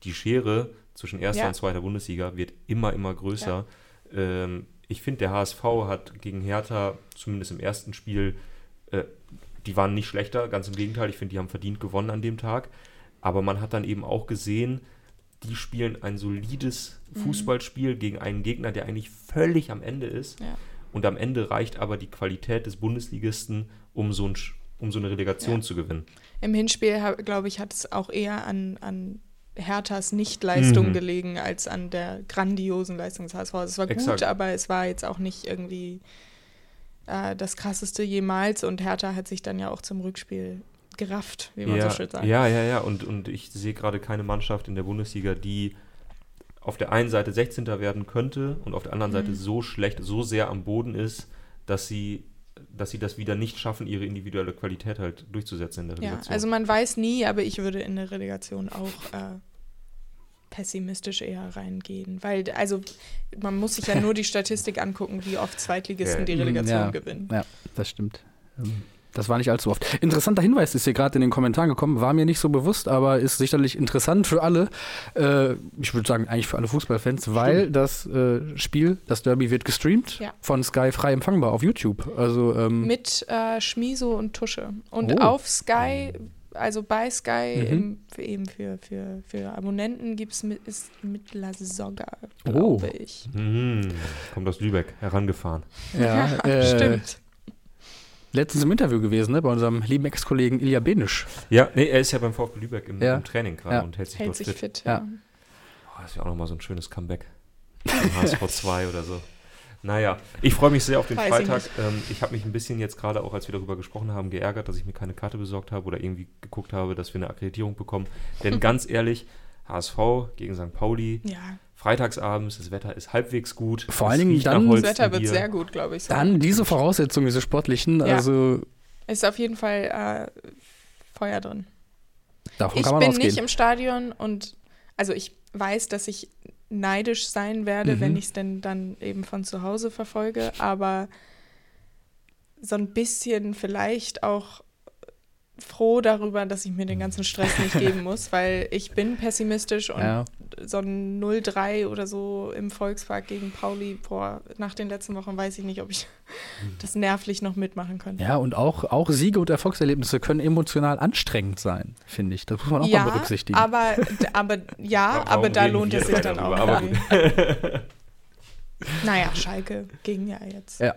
die Schere zwischen erster Ja. und zweiter Bundesliga wird immer, immer größer. Ähm, ich finde, der HSV hat gegen Hertha, zumindest im ersten Spiel, äh, die waren nicht schlechter, ganz im Gegenteil, ich finde, die haben verdient gewonnen an dem Tag. Aber man hat dann eben auch gesehen, die spielen ein solides Mhm. Fußballspiel gegen einen Gegner, der eigentlich völlig am Ende ist. Ja. Und am Ende reicht aber die Qualität des Bundesligisten, um so, ein, um so eine Relegation Ja. zu gewinnen. Im Hinspiel, glaube ich, hat es auch eher an, an Herthas Nichtleistung Mhm. gelegen als an der grandiosen Leistung des HSV. Es war Exakt. gut, aber es war jetzt auch nicht irgendwie äh, das krasseste jemals und Hertha hat sich dann ja auch zum Rückspiel gerafft, wie man ja, so schön sagt. ja, ja, ja. Und, und ich sehe gerade keine Mannschaft in der Bundesliga, die auf der einen Seite 16. werden könnte und auf der anderen Seite Mhm. so schlecht, so sehr am Boden ist, dass sie, dass sie das wieder nicht schaffen, ihre individuelle Qualität halt durchzusetzen in der Ja, Relegation. also man weiß nie, aber ich würde in der Relegation auch äh, pessimistisch eher reingehen, weil also man muss sich ja nur die Statistik angucken, wie oft Zweitligisten Ja. die Relegation Ja. gewinnen. Ja, das stimmt. Ähm, Das war nicht allzu oft. Interessanter Hinweis ist hier gerade in den Kommentaren gekommen, war mir nicht so bewusst, aber ist sicherlich interessant für alle. Äh, ich würde sagen, eigentlich für alle Fußballfans, weil das äh, Spiel, das Derby, wird gestreamt Ja. von Sky frei empfangbar auf YouTube. Also ähm, Mit äh, Schmiso und Tusche. Und Oh. auf Sky, also bei Sky, Mhm. im, für, eben für, für, für Abonnenten gibt es mit, ist mit La Soga, Oh. glaube ich. Mhm. Kommt aus Lübeck, herangefahren. ja, äh, Stimmt. Letztens im Interview gewesen, ne, bei unserem lieben Ex-Kollegen Ilja Benisch. Ja, nee, er ist ja beim VfB Lübeck im, Ja. im Training gerade Ja. und hält sich Hält dort sich fit. fit. Ja. Oh, das ist ja auch nochmal so ein schönes Comeback. Im HSV 2 oder so. Naja, ich freue mich sehr auf den Weiß ich Freitag. nicht. Ähm, ich habe mich ein bisschen jetzt gerade auch, als wir darüber gesprochen haben, geärgert, dass ich mir keine Karte besorgt habe oder irgendwie geguckt habe, dass wir eine Akkreditierung bekommen. Denn ganz ehrlich, HSV gegen St. Pauli, ja. Freitagsabends, das Wetter ist halbwegs gut. Vor allen Dingen dann- Das Wetter wird sehr gut, glaube ich. So. Dann diese Voraussetzungen, diese sportlichen, Ja. also Ist auf jeden Fall äh, Feuer drin. davon Ich kann man bin ausgehen. nicht im Stadion und also ich weiß, dass ich neidisch sein werde, Mhm. wenn ich es denn dann eben von zu Hause verfolge, aber so ein bisschen vielleicht auch froh darüber, dass ich mir den ganzen Stress nicht geben muss, weil ich bin pessimistisch und ja. so ein 0-3 oder so im Volkspark gegen Pauli, boah, nach den letzten Wochen weiß ich nicht, ob ich das nervlich noch mitmachen könnte. ja, und auch, auch Siege und Erfolgserlebnisse können emotional anstrengend sein, finde ich. Das muss man auch mal berücksichtigen. Aber, aber ja, Warum aber da lohnt es sich dann auch. Aber naja, Schalke ging ja jetzt. Ja.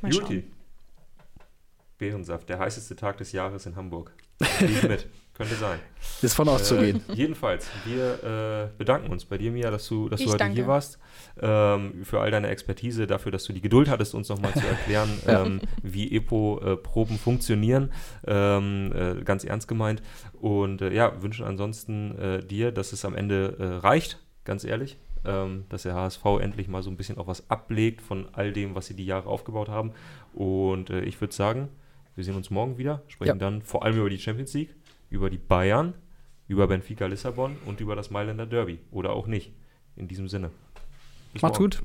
Mal Juti. schauen. Bärensaft, der heißeste Tag des Jahres in Hamburg. Lief mit. Könnte sein. Ist von auszugehen. Äh, jedenfalls, wir äh, bedanken uns bei dir, Mia, dass du, dass du heute danke. hier warst. Ähm, für all deine Expertise, dafür, dass du die Geduld hattest, uns nochmal zu erklären, ähm, wie EPO-Proben funktionieren. Ähm, äh, ganz ernst gemeint. Und äh, ja, wünschen ansonsten äh, dir, dass es am Ende äh, reicht, ganz ehrlich. Ähm, dass der HSV endlich mal so ein bisschen auch was ablegt von all dem, was sie die Jahre aufgebaut haben. Und äh, ich würde sagen, wir sehen uns morgen wieder, sprechen Ja. dann vor allem über die Champions League, über die Bayern, über Benfica Lissabon und über das Mailänder Derby. Oder auch nicht. In diesem Sinne. Bis Macht's morgen. gut.